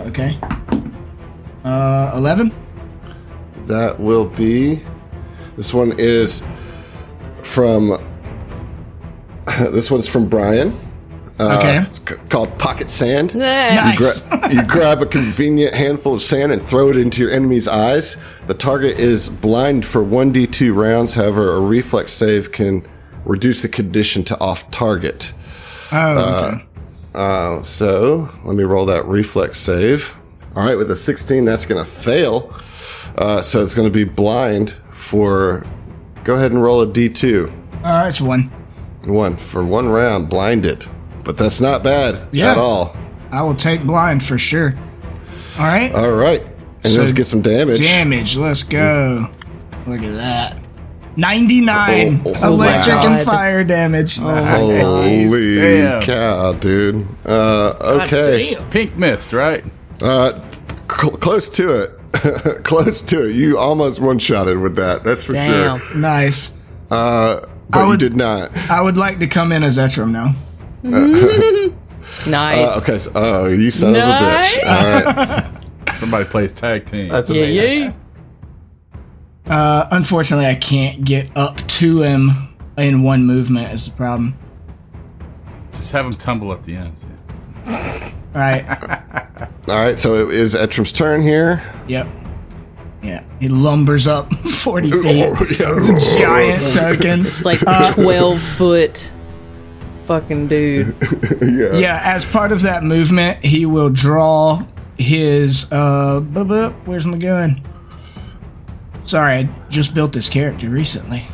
Speaker 6: Okay. Uh, 11.
Speaker 1: That will be. This one is from. this one's from Brian. Uh,
Speaker 6: Okay.
Speaker 1: It's c- called Pocket Sand.
Speaker 3: Yeah.
Speaker 6: Nice.
Speaker 1: Gra- you grab a convenient handful of sand and throw it into your enemy's eyes. The target is blind for 1d2 rounds. However, a reflex save can reduce the condition to off target.
Speaker 6: Oh, okay.
Speaker 1: Uh, so let me roll that reflex save. All right, with a 16, that's going to fail. Uh, so it's going to be blind for go ahead and roll a d2.
Speaker 6: Uh, it's one.
Speaker 1: One for one round, blinded. But that's not bad
Speaker 6: Yeah.
Speaker 1: at all.
Speaker 6: I will take blind for sure. All right.
Speaker 1: All right. And
Speaker 6: So
Speaker 1: let's get some damage.
Speaker 6: Damage. Let's go. Look at that. 99
Speaker 1: Oh, oh,
Speaker 6: electric
Speaker 3: wow.
Speaker 6: and fire damage.
Speaker 1: Holy
Speaker 4: Damn.
Speaker 1: cow, dude. Uh, okay.
Speaker 4: Pink mist, right?
Speaker 1: Uh, cl- close to it. close to it. You almost one shotted with that. That's for
Speaker 3: Damn.
Speaker 1: sure.
Speaker 6: Nice.
Speaker 1: Uh, but
Speaker 6: I
Speaker 1: you
Speaker 6: would-
Speaker 1: did not.
Speaker 6: I would like to come in as Etram now.
Speaker 3: Nice.
Speaker 1: Uh, okay. So, oh, you son
Speaker 3: Nice.
Speaker 1: of a bitch. All right.
Speaker 4: Somebody plays tag team.
Speaker 5: That's
Speaker 3: Yeah,
Speaker 5: amazing.
Speaker 3: yeah.
Speaker 6: Uh, unfortunately, I can't get up to him in one movement. Is the problem.
Speaker 4: Just have him tumble at the end.
Speaker 6: All right.
Speaker 1: All right. So it is Etram's turn here.
Speaker 6: yep. Yeah. He lumbers up 40 feet.
Speaker 1: Oh, yeah.
Speaker 6: Giant token.
Speaker 3: It's like 12 foot fucking dude.
Speaker 1: yeah.
Speaker 6: Yeah, as part of that movement, he will draw his uh buh, buh, where's my gun? Sorry, I just built this character recently.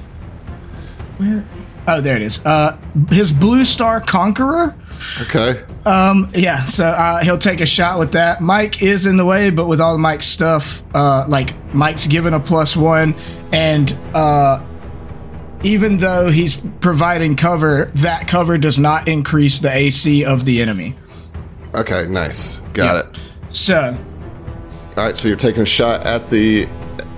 Speaker 6: Where Oh, there it is. Uh his blue star conqueror.
Speaker 1: Okay.
Speaker 6: Um, yeah, so uh, he'll take a shot with that. Mike is in the way, but with all Mike's stuff, uh, like Mike's given a plus one, and uh, even though he's providing cover, that cover does not increase the AC of the enemy.
Speaker 1: Okay. Nice. Got
Speaker 6: Yeah.
Speaker 1: it.
Speaker 6: So,
Speaker 1: All right. So you're taking a shot at the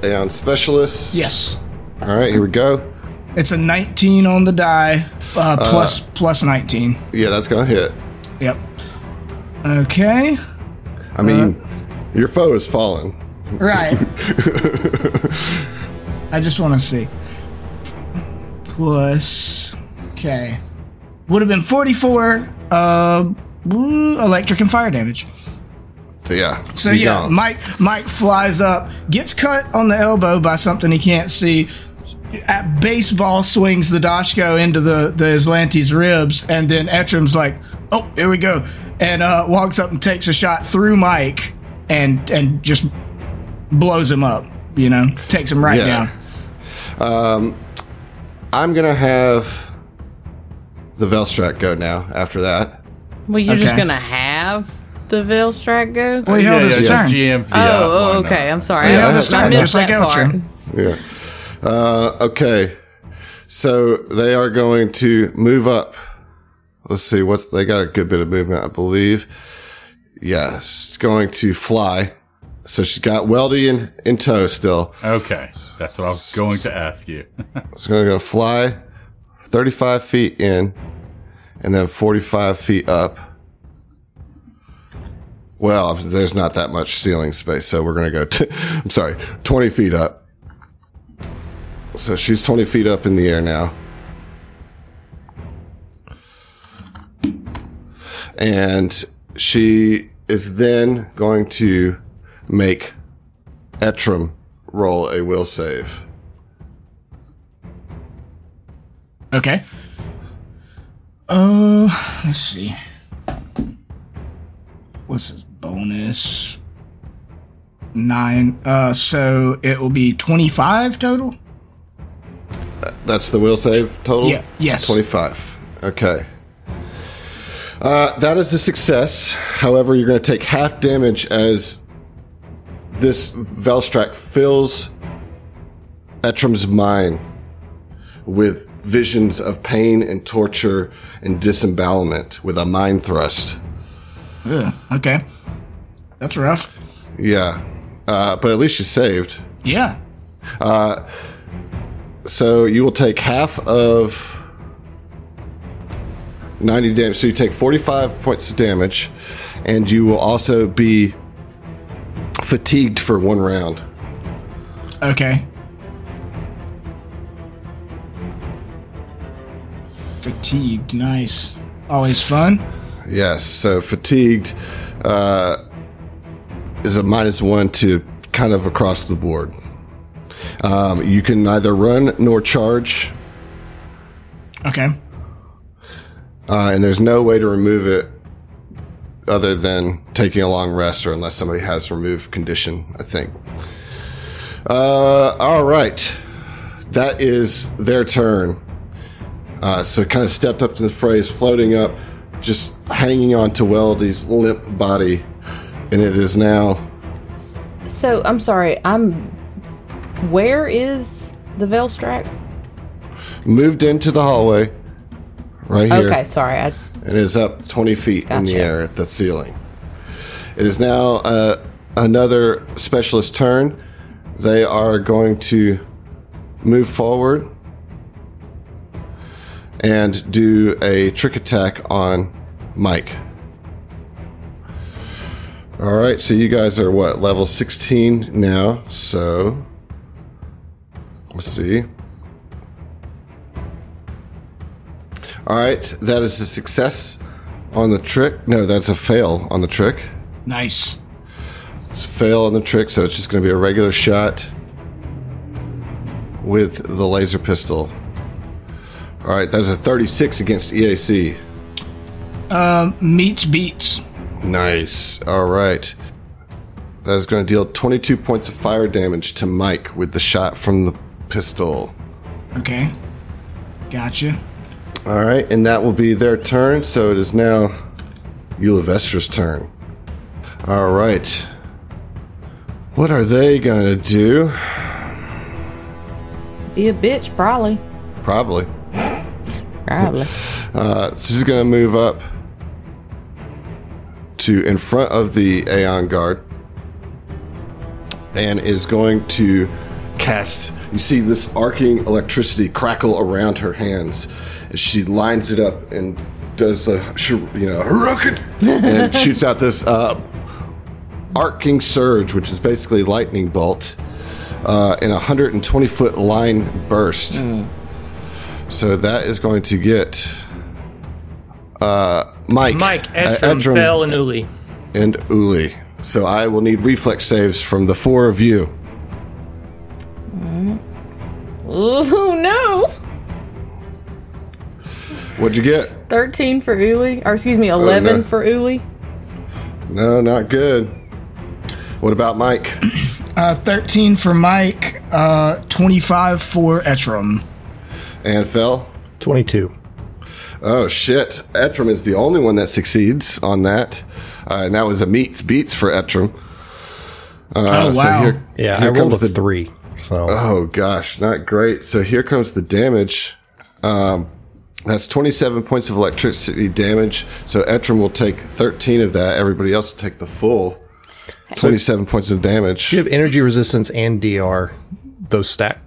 Speaker 1: Aeon specialist.
Speaker 6: yes,
Speaker 1: All right. Here we go.
Speaker 6: it's a 19 on the die, uh, plus plus 19.
Speaker 1: Yeah, that's gonna hit.
Speaker 6: Yep. Okay.
Speaker 1: I mean, your foe is fallen.
Speaker 6: Right. I just want to see. Plus, okay, would have been forty-four. Uh, electric and fire damage.
Speaker 1: So, yeah.
Speaker 6: So
Speaker 1: you
Speaker 6: yeah,
Speaker 1: gone.
Speaker 6: Mike Mike flies up, gets cut on the elbow by something he can't see. At baseball swings the Dashko into the the Azlanti's ribs, and then Etram's like, "Oh, here we go," and uh, walks up and takes a shot through Mike, and and just blows him up. You know, takes him right
Speaker 1: Yeah.
Speaker 6: down.
Speaker 1: Um, I'm gonna have the Velstrac go now. After that.
Speaker 3: Well, you're just gonna have the Velstrac go?
Speaker 6: Well, he held his
Speaker 4: yeah,
Speaker 6: turn.
Speaker 4: GM.
Speaker 3: oh, oh, okay. I'm sorry.
Speaker 1: Yeah,
Speaker 3: I,
Speaker 1: that's
Speaker 3: I missed
Speaker 6: Just like
Speaker 3: that part.
Speaker 1: Yeah. Uh, okay. So they are going to move up. Let's see what they got a good bit of movement, I believe. Yes, it's going to fly. So she's got Weldy in, in tow still.
Speaker 4: Okay, that's what I was going to ask you.
Speaker 1: It's going to go fly 35 feet in and then 45 feet up. Well, there's not that much ceiling space, so we're going to go, t- I'm sorry, 20 feet up. So she's 20 feet up in the air now. And she is then going to make Etram roll a will save.
Speaker 6: Okay. Uh, let's see. What's his bonus? Nine. Uh, so it will be twenty-five total.
Speaker 1: That's the will save total?
Speaker 6: Yeah, yes.
Speaker 1: 25. Okay. Uh, that is a success. However, you're going to take half damage as this Velstrac fills Etram's mind with visions of pain and torture and disembowelment with a mind thrust.
Speaker 6: Ugh, okay. That's rough.
Speaker 1: Yeah. Uh, but at least you saved.
Speaker 6: Yeah.
Speaker 1: So you will take half of 90 damage. So you take 45 points of damage, and you will also be fatigued for one round.
Speaker 6: Okay. Fatigued. Nice. Always fun.
Speaker 1: Yes. So fatigued uh, is a minus one to kind of across the board. Um, you can neither run nor charge,
Speaker 6: Okay.
Speaker 1: uh, and there's no way to remove it other than taking a long rest or unless somebody has removed condition, I think. Uh, all right. that is their turn. Uh, so kind of stepped up to the phrase, floating up, just hanging on to Weldy's limp body, and it is now.
Speaker 3: So I'm sorry. I'm. Where is the Velstrac?
Speaker 1: moved into the hallway right here
Speaker 3: Okay, sorry. I just
Speaker 1: and is up 20 feet in the
Speaker 3: Gotcha.
Speaker 1: air at the ceiling. It is now uh, another specialist turn. They are going to move forward and do a trick attack on Mike. All right, so you guys are what level 16 now, so let's see. All right, that is a success on the trick. No, that's a fail on the trick.
Speaker 6: Nice.
Speaker 1: It's a fail on the trick, so it's just going to be a regular shot with the laser pistol. All right, that's a 36 against EAC. EAC.
Speaker 6: Uh, meets beats.
Speaker 1: Nice. All right. That is going to deal 22 points of fire damage to Mike with the shot from the pistol.
Speaker 6: Okay. Gotcha.
Speaker 1: All right, and that will be their turn. So it is now Ulivestra's turn. All right. What are they going to do?
Speaker 3: be a bitch, probably.
Speaker 1: Probably.
Speaker 3: Probably.
Speaker 1: Uh, she's going to move up to in front of the Aeon Guard and is going to cast. You see this arcing electricity crackle around her hands as she lines it up and does a you know rocket and shoots out this uh, arcing surge, which is basically lightning bolt, uh, in a 120 foot line burst. So that is going to get uh, Mike,
Speaker 2: Mike,
Speaker 1: uh,
Speaker 2: Edrum,
Speaker 1: Edrum,
Speaker 2: Fell, and Uli.
Speaker 1: and Uli. So I will need reflex saves from the four of you.
Speaker 3: Ooh, no.
Speaker 1: What'd you get?
Speaker 3: 13 for Uli. Or excuse me, 11
Speaker 1: Oh, no.
Speaker 3: for Uli.
Speaker 1: No, not good. What about Mike?
Speaker 6: Uh, 13 for Mike. Uh, 25 for Etrum.
Speaker 1: And Phil?
Speaker 5: 22.
Speaker 1: Oh shit! Etrum is the only one that succeeds on that, uh, and that was a meets beats for Etrum. Uh,
Speaker 6: Oh,
Speaker 1: so
Speaker 6: wow.
Speaker 1: here-
Speaker 5: Yeah,
Speaker 1: here
Speaker 5: I rolled a
Speaker 1: comes the
Speaker 5: three. So
Speaker 1: Oh gosh, not great. So here comes the damage. Um, that's 27 points of electricity damage. So Etrum will take 13 of that. Everybody else will take the full 27 points of damage.
Speaker 5: you have energy resistance and DR. Those stack.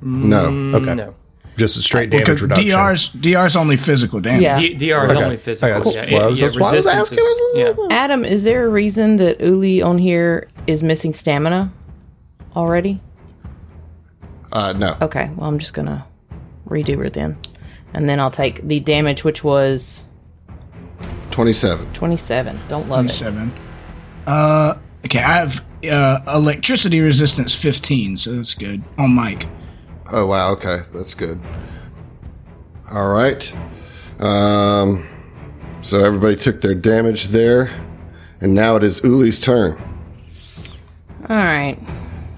Speaker 1: No.
Speaker 5: Okay.
Speaker 2: No.
Speaker 5: Just a straight
Speaker 6: Because
Speaker 5: damage reduction.
Speaker 6: DR's, DR's only physical damage.
Speaker 3: Yeah.
Speaker 2: D- DR is
Speaker 5: Okay.
Speaker 2: only physical.
Speaker 5: Okay, that's-
Speaker 2: Yeah,
Speaker 5: well,
Speaker 2: yeah,
Speaker 5: that's why I was asking.
Speaker 2: is- yeah.
Speaker 3: Adam, is there a reason that Uli on here is missing stamina already?
Speaker 1: Uh, no.
Speaker 3: Okay, well, I'm just gonna redo her then. And then I'll take the damage, which was
Speaker 1: 27.
Speaker 3: 27. Don't love it.
Speaker 6: 7. Uh, okay, I have uh, electricity resistance 15, so that's good. On Mike.
Speaker 1: Oh wow. Okay, that's good. All right. Um, so everybody took their damage there, and now it is Uli's turn.
Speaker 3: All right.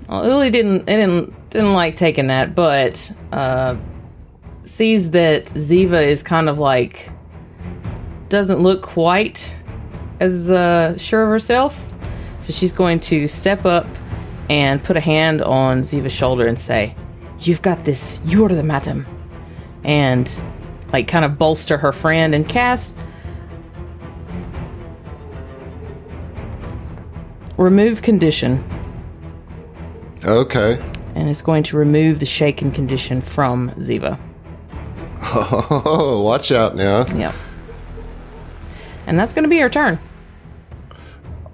Speaker 3: Well, Uli didn't didn't didn't like taking that, but uh, sees that Ziva is kind of like doesn't look quite as uh, sure of herself, so she's going to step up and put a hand on Ziva's shoulder and say, "You've got this. You're the madam," and like kind of bolster her friend and cast. Remove condition.
Speaker 1: Okay.
Speaker 3: and it's going to remove the shaken condition from Ziva.
Speaker 1: Oh, watch out now.
Speaker 3: Yep. And that's going to be her turn.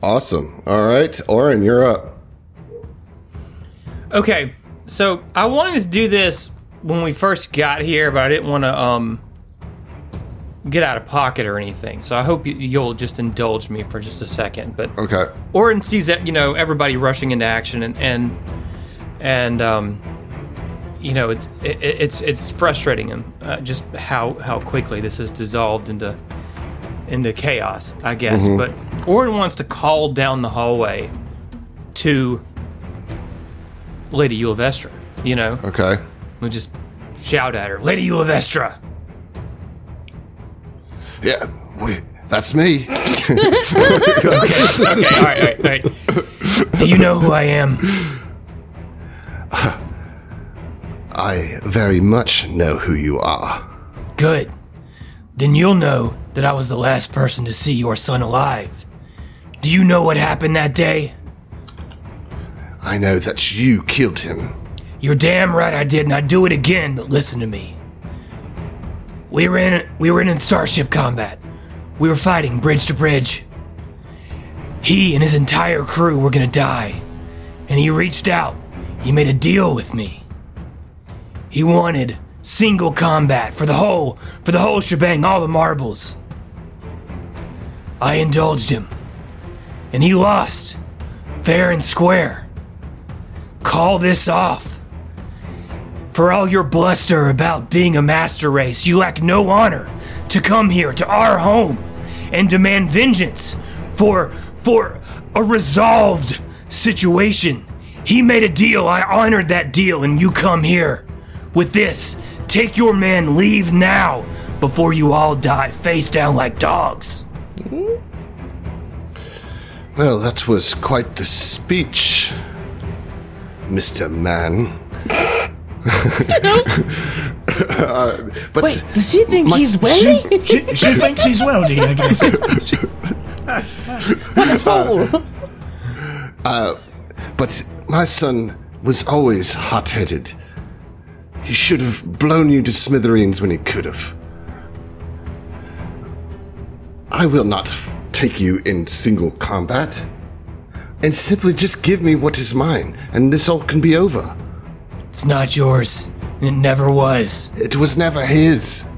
Speaker 1: Awesome. All right, Orin, you're up.
Speaker 2: Okay, so I wanted to do this when we first got here, but I didn't want to um get out of pocket or anything. So I hope you, you'll just indulge me for just a second. But
Speaker 1: Okay.
Speaker 2: Orin sees that you know everybody rushing into action and and and um, you know it's it, it's it's frustrating him uh, just how how quickly this has dissolved into into chaos, I guess. But Orin wants to call down the hallway to Lady Ulvestra. You know,
Speaker 1: Okay.
Speaker 2: We'll just shout at her, Lady Ulivestra.
Speaker 1: Yeah, we, that's me.
Speaker 2: Okay, all right, all right, all right. Do you know who I am?
Speaker 1: I very much know who you are.
Speaker 2: Good. Then you'll know that I was the last person to see your son alive. Do you know what happened that day?
Speaker 1: I know that you killed him.
Speaker 2: You're damn right I did, and I'd do it again, but listen to me. We were in we were in starship combat. We were fighting bridge to bridge. He and his entire crew were gonna die. And he reached out. He made a deal with me. He wanted single combat for the whole for the whole shebang, all the marbles. I indulged him. And he lost. Fair and square. Call this off. For all your bluster about being a master race, you lack no honor to come here to our home and demand vengeance for for a resolved situation. He made a deal, I honored that deal, and you come here with this. Take your men, leave now before you all die face down like dogs.
Speaker 1: Well, that was quite the speech, Mr. Man. Uh, but
Speaker 3: Wait, does she think he's
Speaker 1: she-
Speaker 3: wealthy?
Speaker 6: She, she thinks he's wealthy, I guess.
Speaker 3: She, what a fool.
Speaker 1: But my son was always hot headed. He should have blown you to smithereens when he could have. I will not f- take you in single combat. And simply just give me what is mine, and this all can be over.
Speaker 2: It's not yours. It never was.
Speaker 1: It was never his.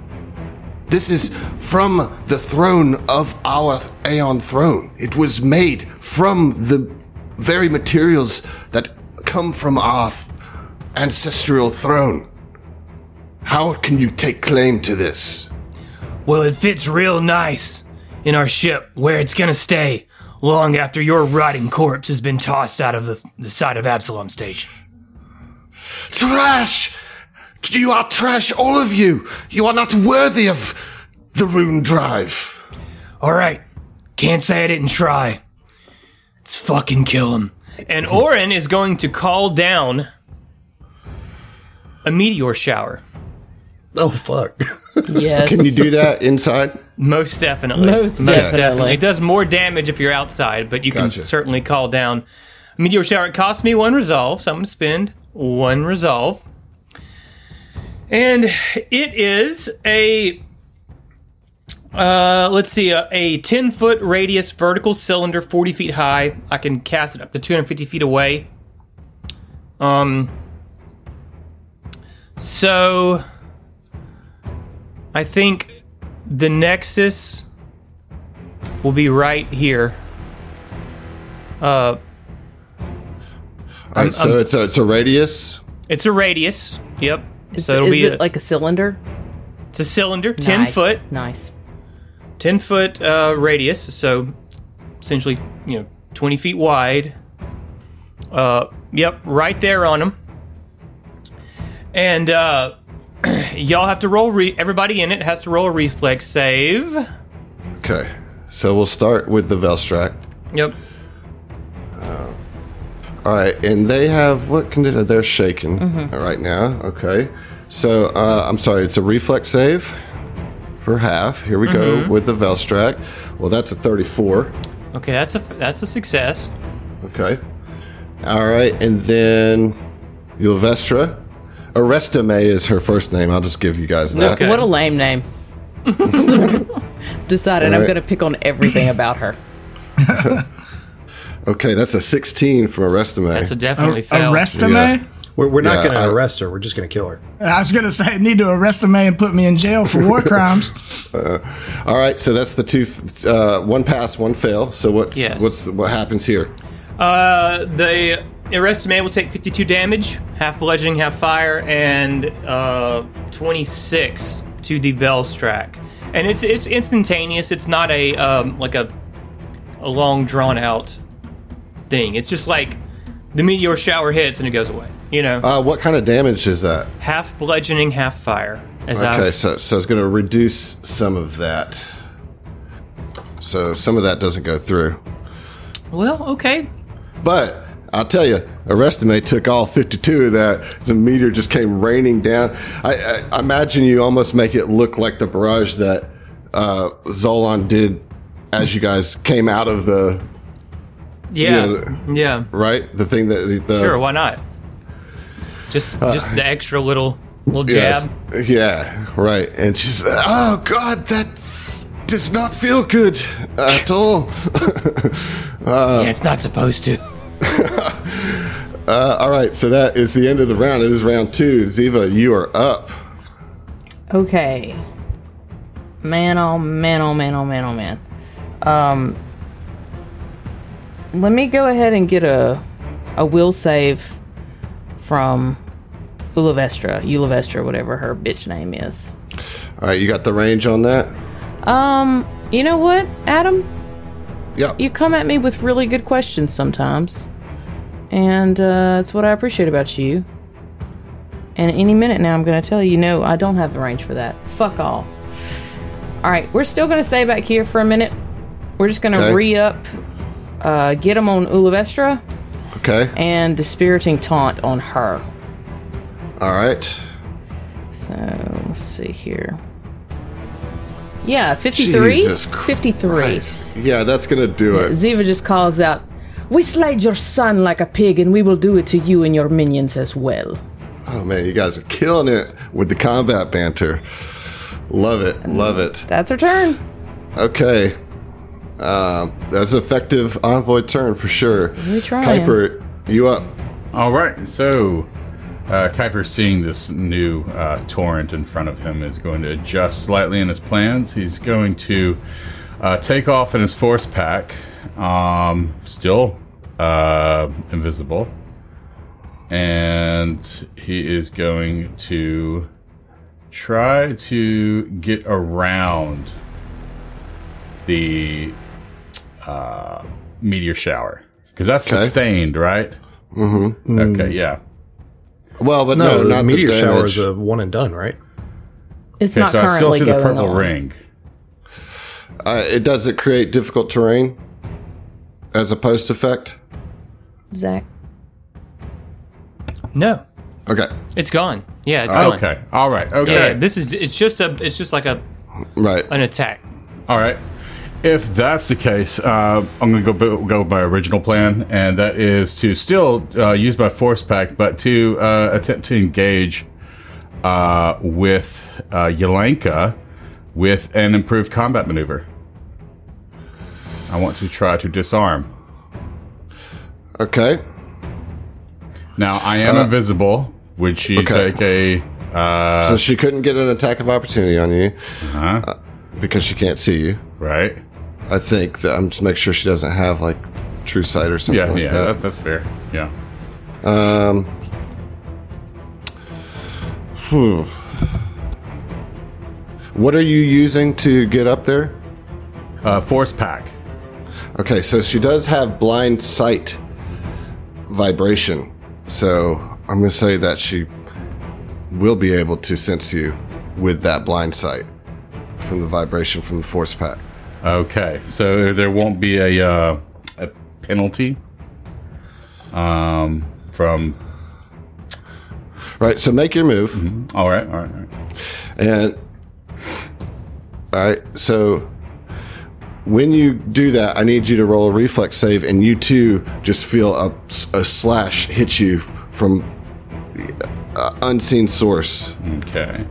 Speaker 1: This is from the throne of our Aeon throne. It was made from the very materials that come from our th- ancestral throne. How can you take claim to this?
Speaker 2: Well, it fits real nice in our ship where it's gonna stay long after your rotting corpse has been tossed out of the, the side of Absalom Station.
Speaker 1: Trash! You are trash, all of you! You are not worthy of the Rune Drive.
Speaker 2: All right, can't say I didn't try. Let's fucking kill him. And Orin is going to call down a meteor shower.
Speaker 5: Oh fuck.
Speaker 3: Yes.
Speaker 1: Can you do that inside?
Speaker 2: Most definitely.
Speaker 3: Most definitely.
Speaker 2: It does more damage if you're outside, but you can certainly call down a meteor shower. It costs me one resolve, so I'm going to spend one resolve. And it is a. Uh, let's see, a, a 10 foot radius vertical cylinder, 40 feet high. I can cast it up to 250 feet away. Um, so I think the Nexus will be right here. Uh,
Speaker 1: Alright, so it's a, it's a radius.
Speaker 2: it's a radius. Yep.
Speaker 3: Is,
Speaker 2: so it'll
Speaker 3: is
Speaker 2: be
Speaker 3: it
Speaker 2: a,
Speaker 3: like a cylinder?
Speaker 2: it's a cylinder, ten
Speaker 3: Nice.
Speaker 2: foot,
Speaker 3: Nice.
Speaker 2: ten foot uh, radius. So essentially, you know, twenty feet wide. Uh, yep, right there on them. And uh, y'all have to roll. Re- everybody in it has to roll a reflex save.
Speaker 1: Okay. So we'll start with the Velstrac.
Speaker 2: Yep.
Speaker 1: Uh, All right, and they have what condition? They're shaken mm-hmm. right now. Okay, so uh, I'm sorry, it's a reflex save for half. Here we go mm-hmm. with the Velstrac. Well, that's a 34.
Speaker 2: Okay, that's a that's a success.
Speaker 1: Okay. All right, and then Ylvestra. Arestame is her first name. I'll just give you guys that.
Speaker 2: Okay.
Speaker 3: What a lame name. Decided I'm going to pick on everything about her.
Speaker 1: Okay, that's a 16 from Arestame.
Speaker 2: That's a definitely fail.
Speaker 6: Arrest him,
Speaker 1: Yeah.
Speaker 5: We're, we're not
Speaker 1: Yeah,
Speaker 5: going to arrest her. We're just going to kill her.
Speaker 6: I was gonna say, need to arrest a man and put me in jail for war crimes.
Speaker 1: All right, so that's the two. Uh, one pass, one fail. So what's
Speaker 2: Yes.
Speaker 1: what's what happens here?
Speaker 2: Uh, the man will take 52 damage, half bludgeoning, half fire, and uh, 26 to the Velstrac. And it's it's instantaneous. It's not a um, like a a long drawn out thing. It's just like the meteor shower hits and it goes away. You know,
Speaker 1: Uh, what kind of damage is that?
Speaker 2: half bludgeoning, half fire.
Speaker 1: Okay,
Speaker 2: I've
Speaker 1: so so it's going to reduce some of that. So some of that doesn't go through.
Speaker 2: well, okay.
Speaker 1: But I'll tell you, Arrestimate took all 52 of that. The meteor just came raining down. I, I, imagine you almost make it look like the barrage that uh, Zolan did as you guys came out of the
Speaker 2: Yeah,
Speaker 1: Yeah,
Speaker 2: yeah.
Speaker 1: right. The thing that the, the
Speaker 2: Sure, why not? Just, just the extra little, little
Speaker 1: Yes.
Speaker 2: jab.
Speaker 1: Yeah, right. And she's, oh God, that does not feel good at all.
Speaker 2: yeah, it's not supposed to.
Speaker 1: Uh, all right, so that is the end of the round. It is round two. Ziva, you are up.
Speaker 3: Okay. Man, oh man, oh man, oh man, oh man. Um, let me go ahead and get a a will save from Ulavestra, Ulavestra, whatever her bitch name is.
Speaker 1: All right, you got the range on that?
Speaker 3: Um, you know what, Adam?
Speaker 1: Yep.
Speaker 3: You come at me with really good questions sometimes, and uh, that's what I appreciate about you. And any minute now, I'm going to tell you, no, I don't have the range for that. Fuck all. All right, we're still going to stay back here for a minute. We're just going to
Speaker 1: Okay.
Speaker 3: re up, uh, get him on Ulavestra,
Speaker 1: Okay.
Speaker 3: and dispiriting taunt on her.
Speaker 1: All right.
Speaker 3: So let's see here. Yeah, 53?
Speaker 1: Jesus
Speaker 3: 53.
Speaker 1: Christ. Yeah, that's going to do it.
Speaker 3: Ziva just calls out, We slayed your son like a pig, and we will do it to you and your minions as well.
Speaker 1: Oh, man, you guys are killing it with the combat banter. Love it. Love it.
Speaker 3: That's her turn.
Speaker 1: Okay. Um, that's an effective envoy turn for sure.
Speaker 3: We trying.
Speaker 1: Kuiper, you up.
Speaker 4: All right, so uh, Kuiper, seeing this new uh, torrent in front of him, is going to adjust slightly in his plans. He's going to uh, take off in his force pack, um, still uh, invisible, and he is going to try to get around the uh, meteor shower because that's
Speaker 1: Okay.
Speaker 4: sustained, right? Mm-hmm. Okay, yeah.
Speaker 1: Well, but
Speaker 5: No,
Speaker 1: no, not
Speaker 5: meteor
Speaker 1: the
Speaker 5: shower is a one and done, right?
Speaker 3: It's
Speaker 4: Okay,
Speaker 3: not
Speaker 4: so I still
Speaker 3: currently
Speaker 4: see the
Speaker 3: going
Speaker 4: purple
Speaker 3: on.
Speaker 4: ring.
Speaker 1: Uh, it does it create difficult terrain as a post effect.
Speaker 3: Zach.
Speaker 2: No,
Speaker 1: Okay,
Speaker 2: it's gone. Yeah, it's gone.
Speaker 4: Okay, all right, okay,
Speaker 2: Yeah, this is. It's just a. It's just like a
Speaker 1: right.
Speaker 2: an attack.
Speaker 4: all right. If that's the case, uh, I'm going to go go with my original plan, and that is to still uh, use my force pack, but to uh, attempt to engage uh, with uh, Yelenka with an improved combat maneuver. I want to try to disarm.
Speaker 1: Okay,
Speaker 4: Now I am invisible. Would she
Speaker 1: okay.
Speaker 4: take a? Uh,
Speaker 1: so she couldn't get an attack of opportunity on you
Speaker 4: huh?
Speaker 1: because she can't see you.
Speaker 4: right?
Speaker 1: I think that I'm just make sure she doesn't have like true sight or something
Speaker 4: Yeah,
Speaker 1: like
Speaker 4: yeah,
Speaker 1: that.
Speaker 4: that, that's fair. Yeah.
Speaker 1: Um. hmm. What are you using to get up there?
Speaker 4: Uh, force pack.
Speaker 1: Okay, so she does have blind sight vibration. So I'm going to say that she will be able to sense you with that blind sight from the vibration from the force pack.
Speaker 4: Okay, so there won't be a uh, a penalty um, from.
Speaker 1: Right, so make your move.
Speaker 4: All right, all right, all right.
Speaker 1: And all right, so when you do that, I need you to roll a reflex save, and you too just feel a, a slash hit you from uh, unseen source.
Speaker 4: Okay.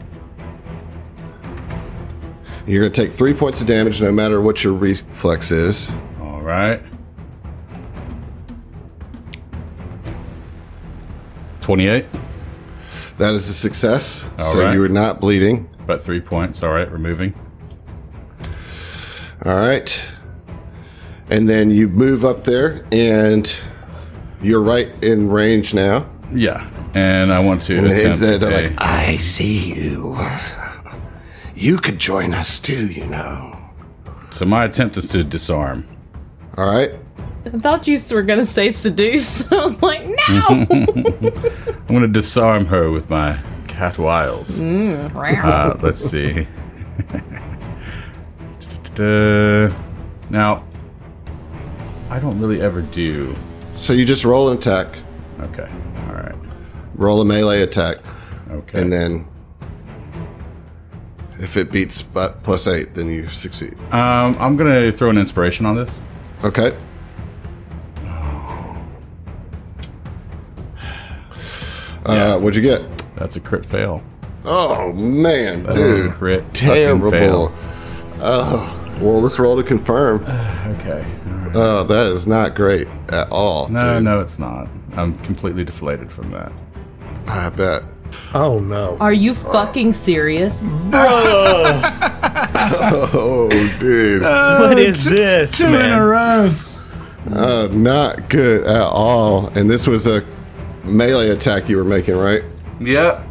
Speaker 1: You're going to take three points of damage, no matter what your reflex is.
Speaker 4: All right. Twenty-eight,
Speaker 1: That is a success.
Speaker 4: All
Speaker 1: so
Speaker 4: right.
Speaker 1: you are not bleeding.
Speaker 4: about three points. All right, removing.
Speaker 1: All right. And then you move up there, and you're right in range now.
Speaker 4: Yeah, and I want to
Speaker 1: And they,
Speaker 4: attempt
Speaker 1: they're, they're
Speaker 4: a-
Speaker 1: like, I see you. You could join us too, you know.
Speaker 4: so my attempt is to disarm.
Speaker 1: All right.
Speaker 3: I thought you were gonna say seduce. I was like, no.
Speaker 4: I'm gonna disarm her with my cat wiles. Uh, let's see. Now, I don't really ever do.
Speaker 1: So you just roll an attack,
Speaker 4: Okay, all right,
Speaker 1: roll a melee attack,
Speaker 4: okay.
Speaker 1: and then if it beats but plus eight, then you succeed.
Speaker 4: um, I'm gonna throw an inspiration on this.
Speaker 1: Okay. Uh, what'd you get?
Speaker 4: That's a crit fail.
Speaker 1: Oh man,
Speaker 4: That is a
Speaker 1: dude,
Speaker 4: crit fucking
Speaker 1: terrible.
Speaker 4: fail.
Speaker 1: Oh, well, let's roll to confirm.
Speaker 4: Okay.
Speaker 1: Oh, that is not great at all.
Speaker 4: No,
Speaker 1: dude.
Speaker 4: no, it's not. I'm completely deflated from that.
Speaker 1: I bet.
Speaker 5: Oh no.
Speaker 3: Are you fucking serious? Bro!
Speaker 1: Oh, dude,
Speaker 2: what is this,
Speaker 6: Two in a
Speaker 2: man?
Speaker 6: row.
Speaker 1: uh, not good at all. And this was a melee attack you were making, right?
Speaker 4: Yep.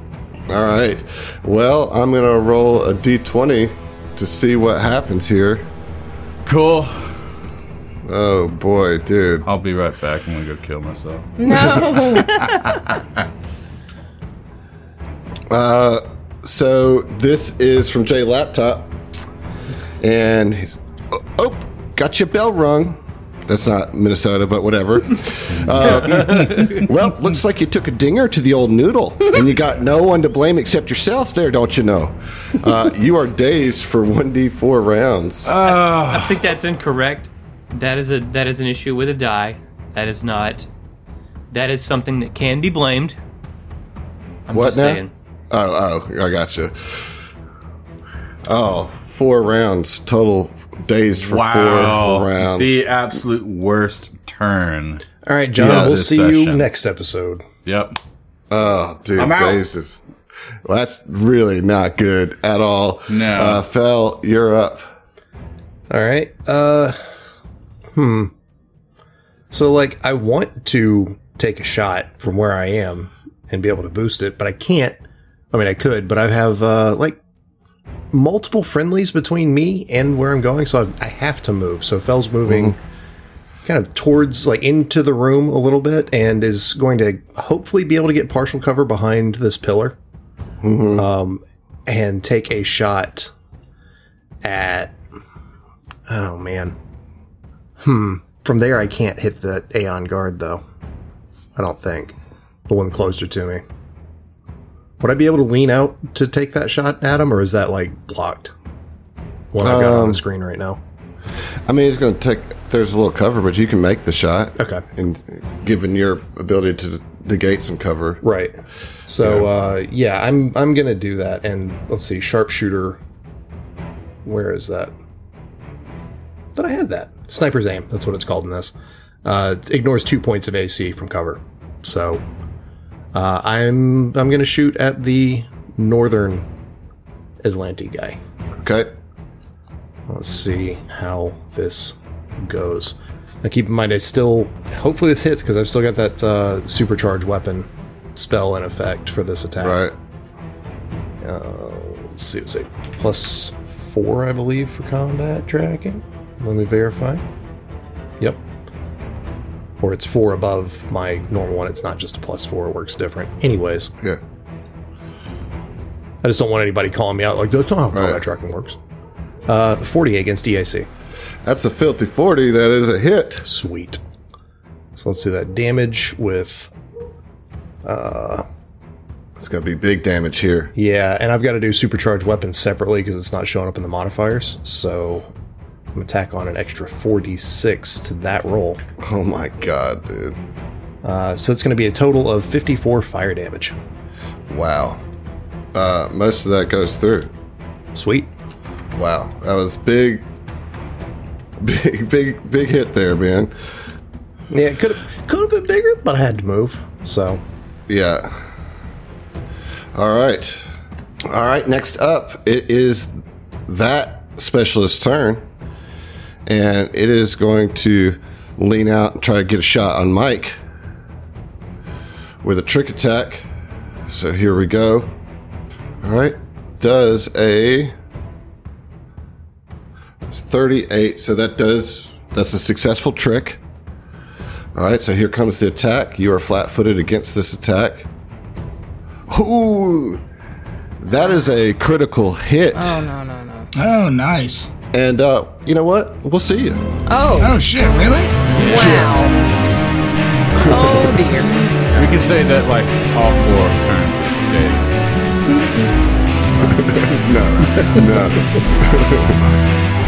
Speaker 1: All right. Well, I'm gonna roll a d20 to see what happens here.
Speaker 4: Cool.
Speaker 1: Oh boy, dude.
Speaker 4: I'll be right back. I'm gonna go kill myself.
Speaker 3: No.
Speaker 1: So this is from Jay Laptop, and he's oh, oh, got your bell rung. That's not Minnesota, but whatever. Uh, well, looks like you took a dinger to the old noodle, and you got no one to blame except yourself. There, don't you know? Uh, you are dazed for one d four rounds.
Speaker 2: I think that's incorrect. That is a that is an issue with a die. That is not. That is something that can be blamed. I'm
Speaker 1: What
Speaker 2: just
Speaker 1: now?
Speaker 2: saying.
Speaker 1: Oh, oh, I got you. Oh, four rounds total. Dazed for four rounds.
Speaker 4: The absolute worst turn.
Speaker 5: All right, John.
Speaker 1: Yeah,
Speaker 5: we'll
Speaker 4: this
Speaker 5: see you next episode.
Speaker 4: Yep.
Speaker 1: Oh, dude,
Speaker 4: I'm out.
Speaker 1: dazed is. Well, that's really not good at all.
Speaker 4: No.
Speaker 1: Uh, Fel, you're up.
Speaker 5: All right. Uh, hmm. So, like, I want to take a shot from where I am and be able to boost it, but I can't. I mean, I could, but I have uh, like multiple friendlies between me and where I'm going, so I've, I have to move. So Fell's moving kind of towards, like, into the room a little bit, and is going to hopefully be able to get partial cover behind this pillar, um, and take a shot at Oh man. Hmm. From there, I can't hit the Aeon guard though. I don't think the one closer to me. Would I be able to lean out to take that shot at him, or is that like blocked? What I've got on
Speaker 1: Um,
Speaker 5: the screen right now.
Speaker 1: I mean, it's going to take. There's a little cover, but you can make the shot.
Speaker 5: Okay.
Speaker 1: And given your ability to negate some cover,
Speaker 5: Right. So uh, yeah, I'm I'm gonna do that. And let's see, sharpshooter. Where is that? Thought I had that. Sniper's aim. That's what it's called in this. Uh, it ignores two points of AC from cover. So uh, I'm I'm gonna shoot at the northern Azlanti guy.
Speaker 1: okay.
Speaker 5: Let's see how this goes. Now keep in mind, I still hopefully this hits because I've still got that uh, supercharged weapon spell in effect for this attack.
Speaker 1: Right.
Speaker 5: Let's see, it was a plus four, I believe, for combat tracking. Let me verify. Yep. Or it's four above my normal one. It's not just a plus four, it works different. Anyways,
Speaker 1: Yeah.
Speaker 5: I just don't want anybody calling me out like, that's not how combat
Speaker 1: Right.
Speaker 5: tracking works. Uh, 40 against EAC.
Speaker 1: That's a filthy forty. That is a hit.
Speaker 5: Sweet. So let's do that damage with.
Speaker 1: It's going to be big damage here.
Speaker 5: Yeah, and I've got to do supercharged weapons separately because it's not showing up in the modifiers. So I'm gonna tack on an extra 4d6 to that roll.
Speaker 1: Oh my god, dude.
Speaker 5: Uh, so it's going to be a total of 54 fire damage.
Speaker 1: Wow. Uh, most of that goes through.
Speaker 5: Sweet.
Speaker 1: Wow, that was big, big, big, big hit there, man.
Speaker 5: Yeah, it could have could have been bigger, but I had to move. So
Speaker 1: Yeah. All right. All right. Next up, it is that specialist's turn, and it is going to lean out and try to get a shot on Mike with a trick attack. So here we go. All right. Does a 38. So that does, that's a successful trick. All right, so here comes the attack. You are flat footed against this attack. Ooh, that is a critical hit.
Speaker 3: Oh no no no.
Speaker 6: Oh, nice.
Speaker 1: And uh, you know what? We'll see you.
Speaker 3: Oh
Speaker 6: Oh shit, really?
Speaker 3: wow. Oh dear.
Speaker 4: We can say that like all four turns are days.
Speaker 1: No, no.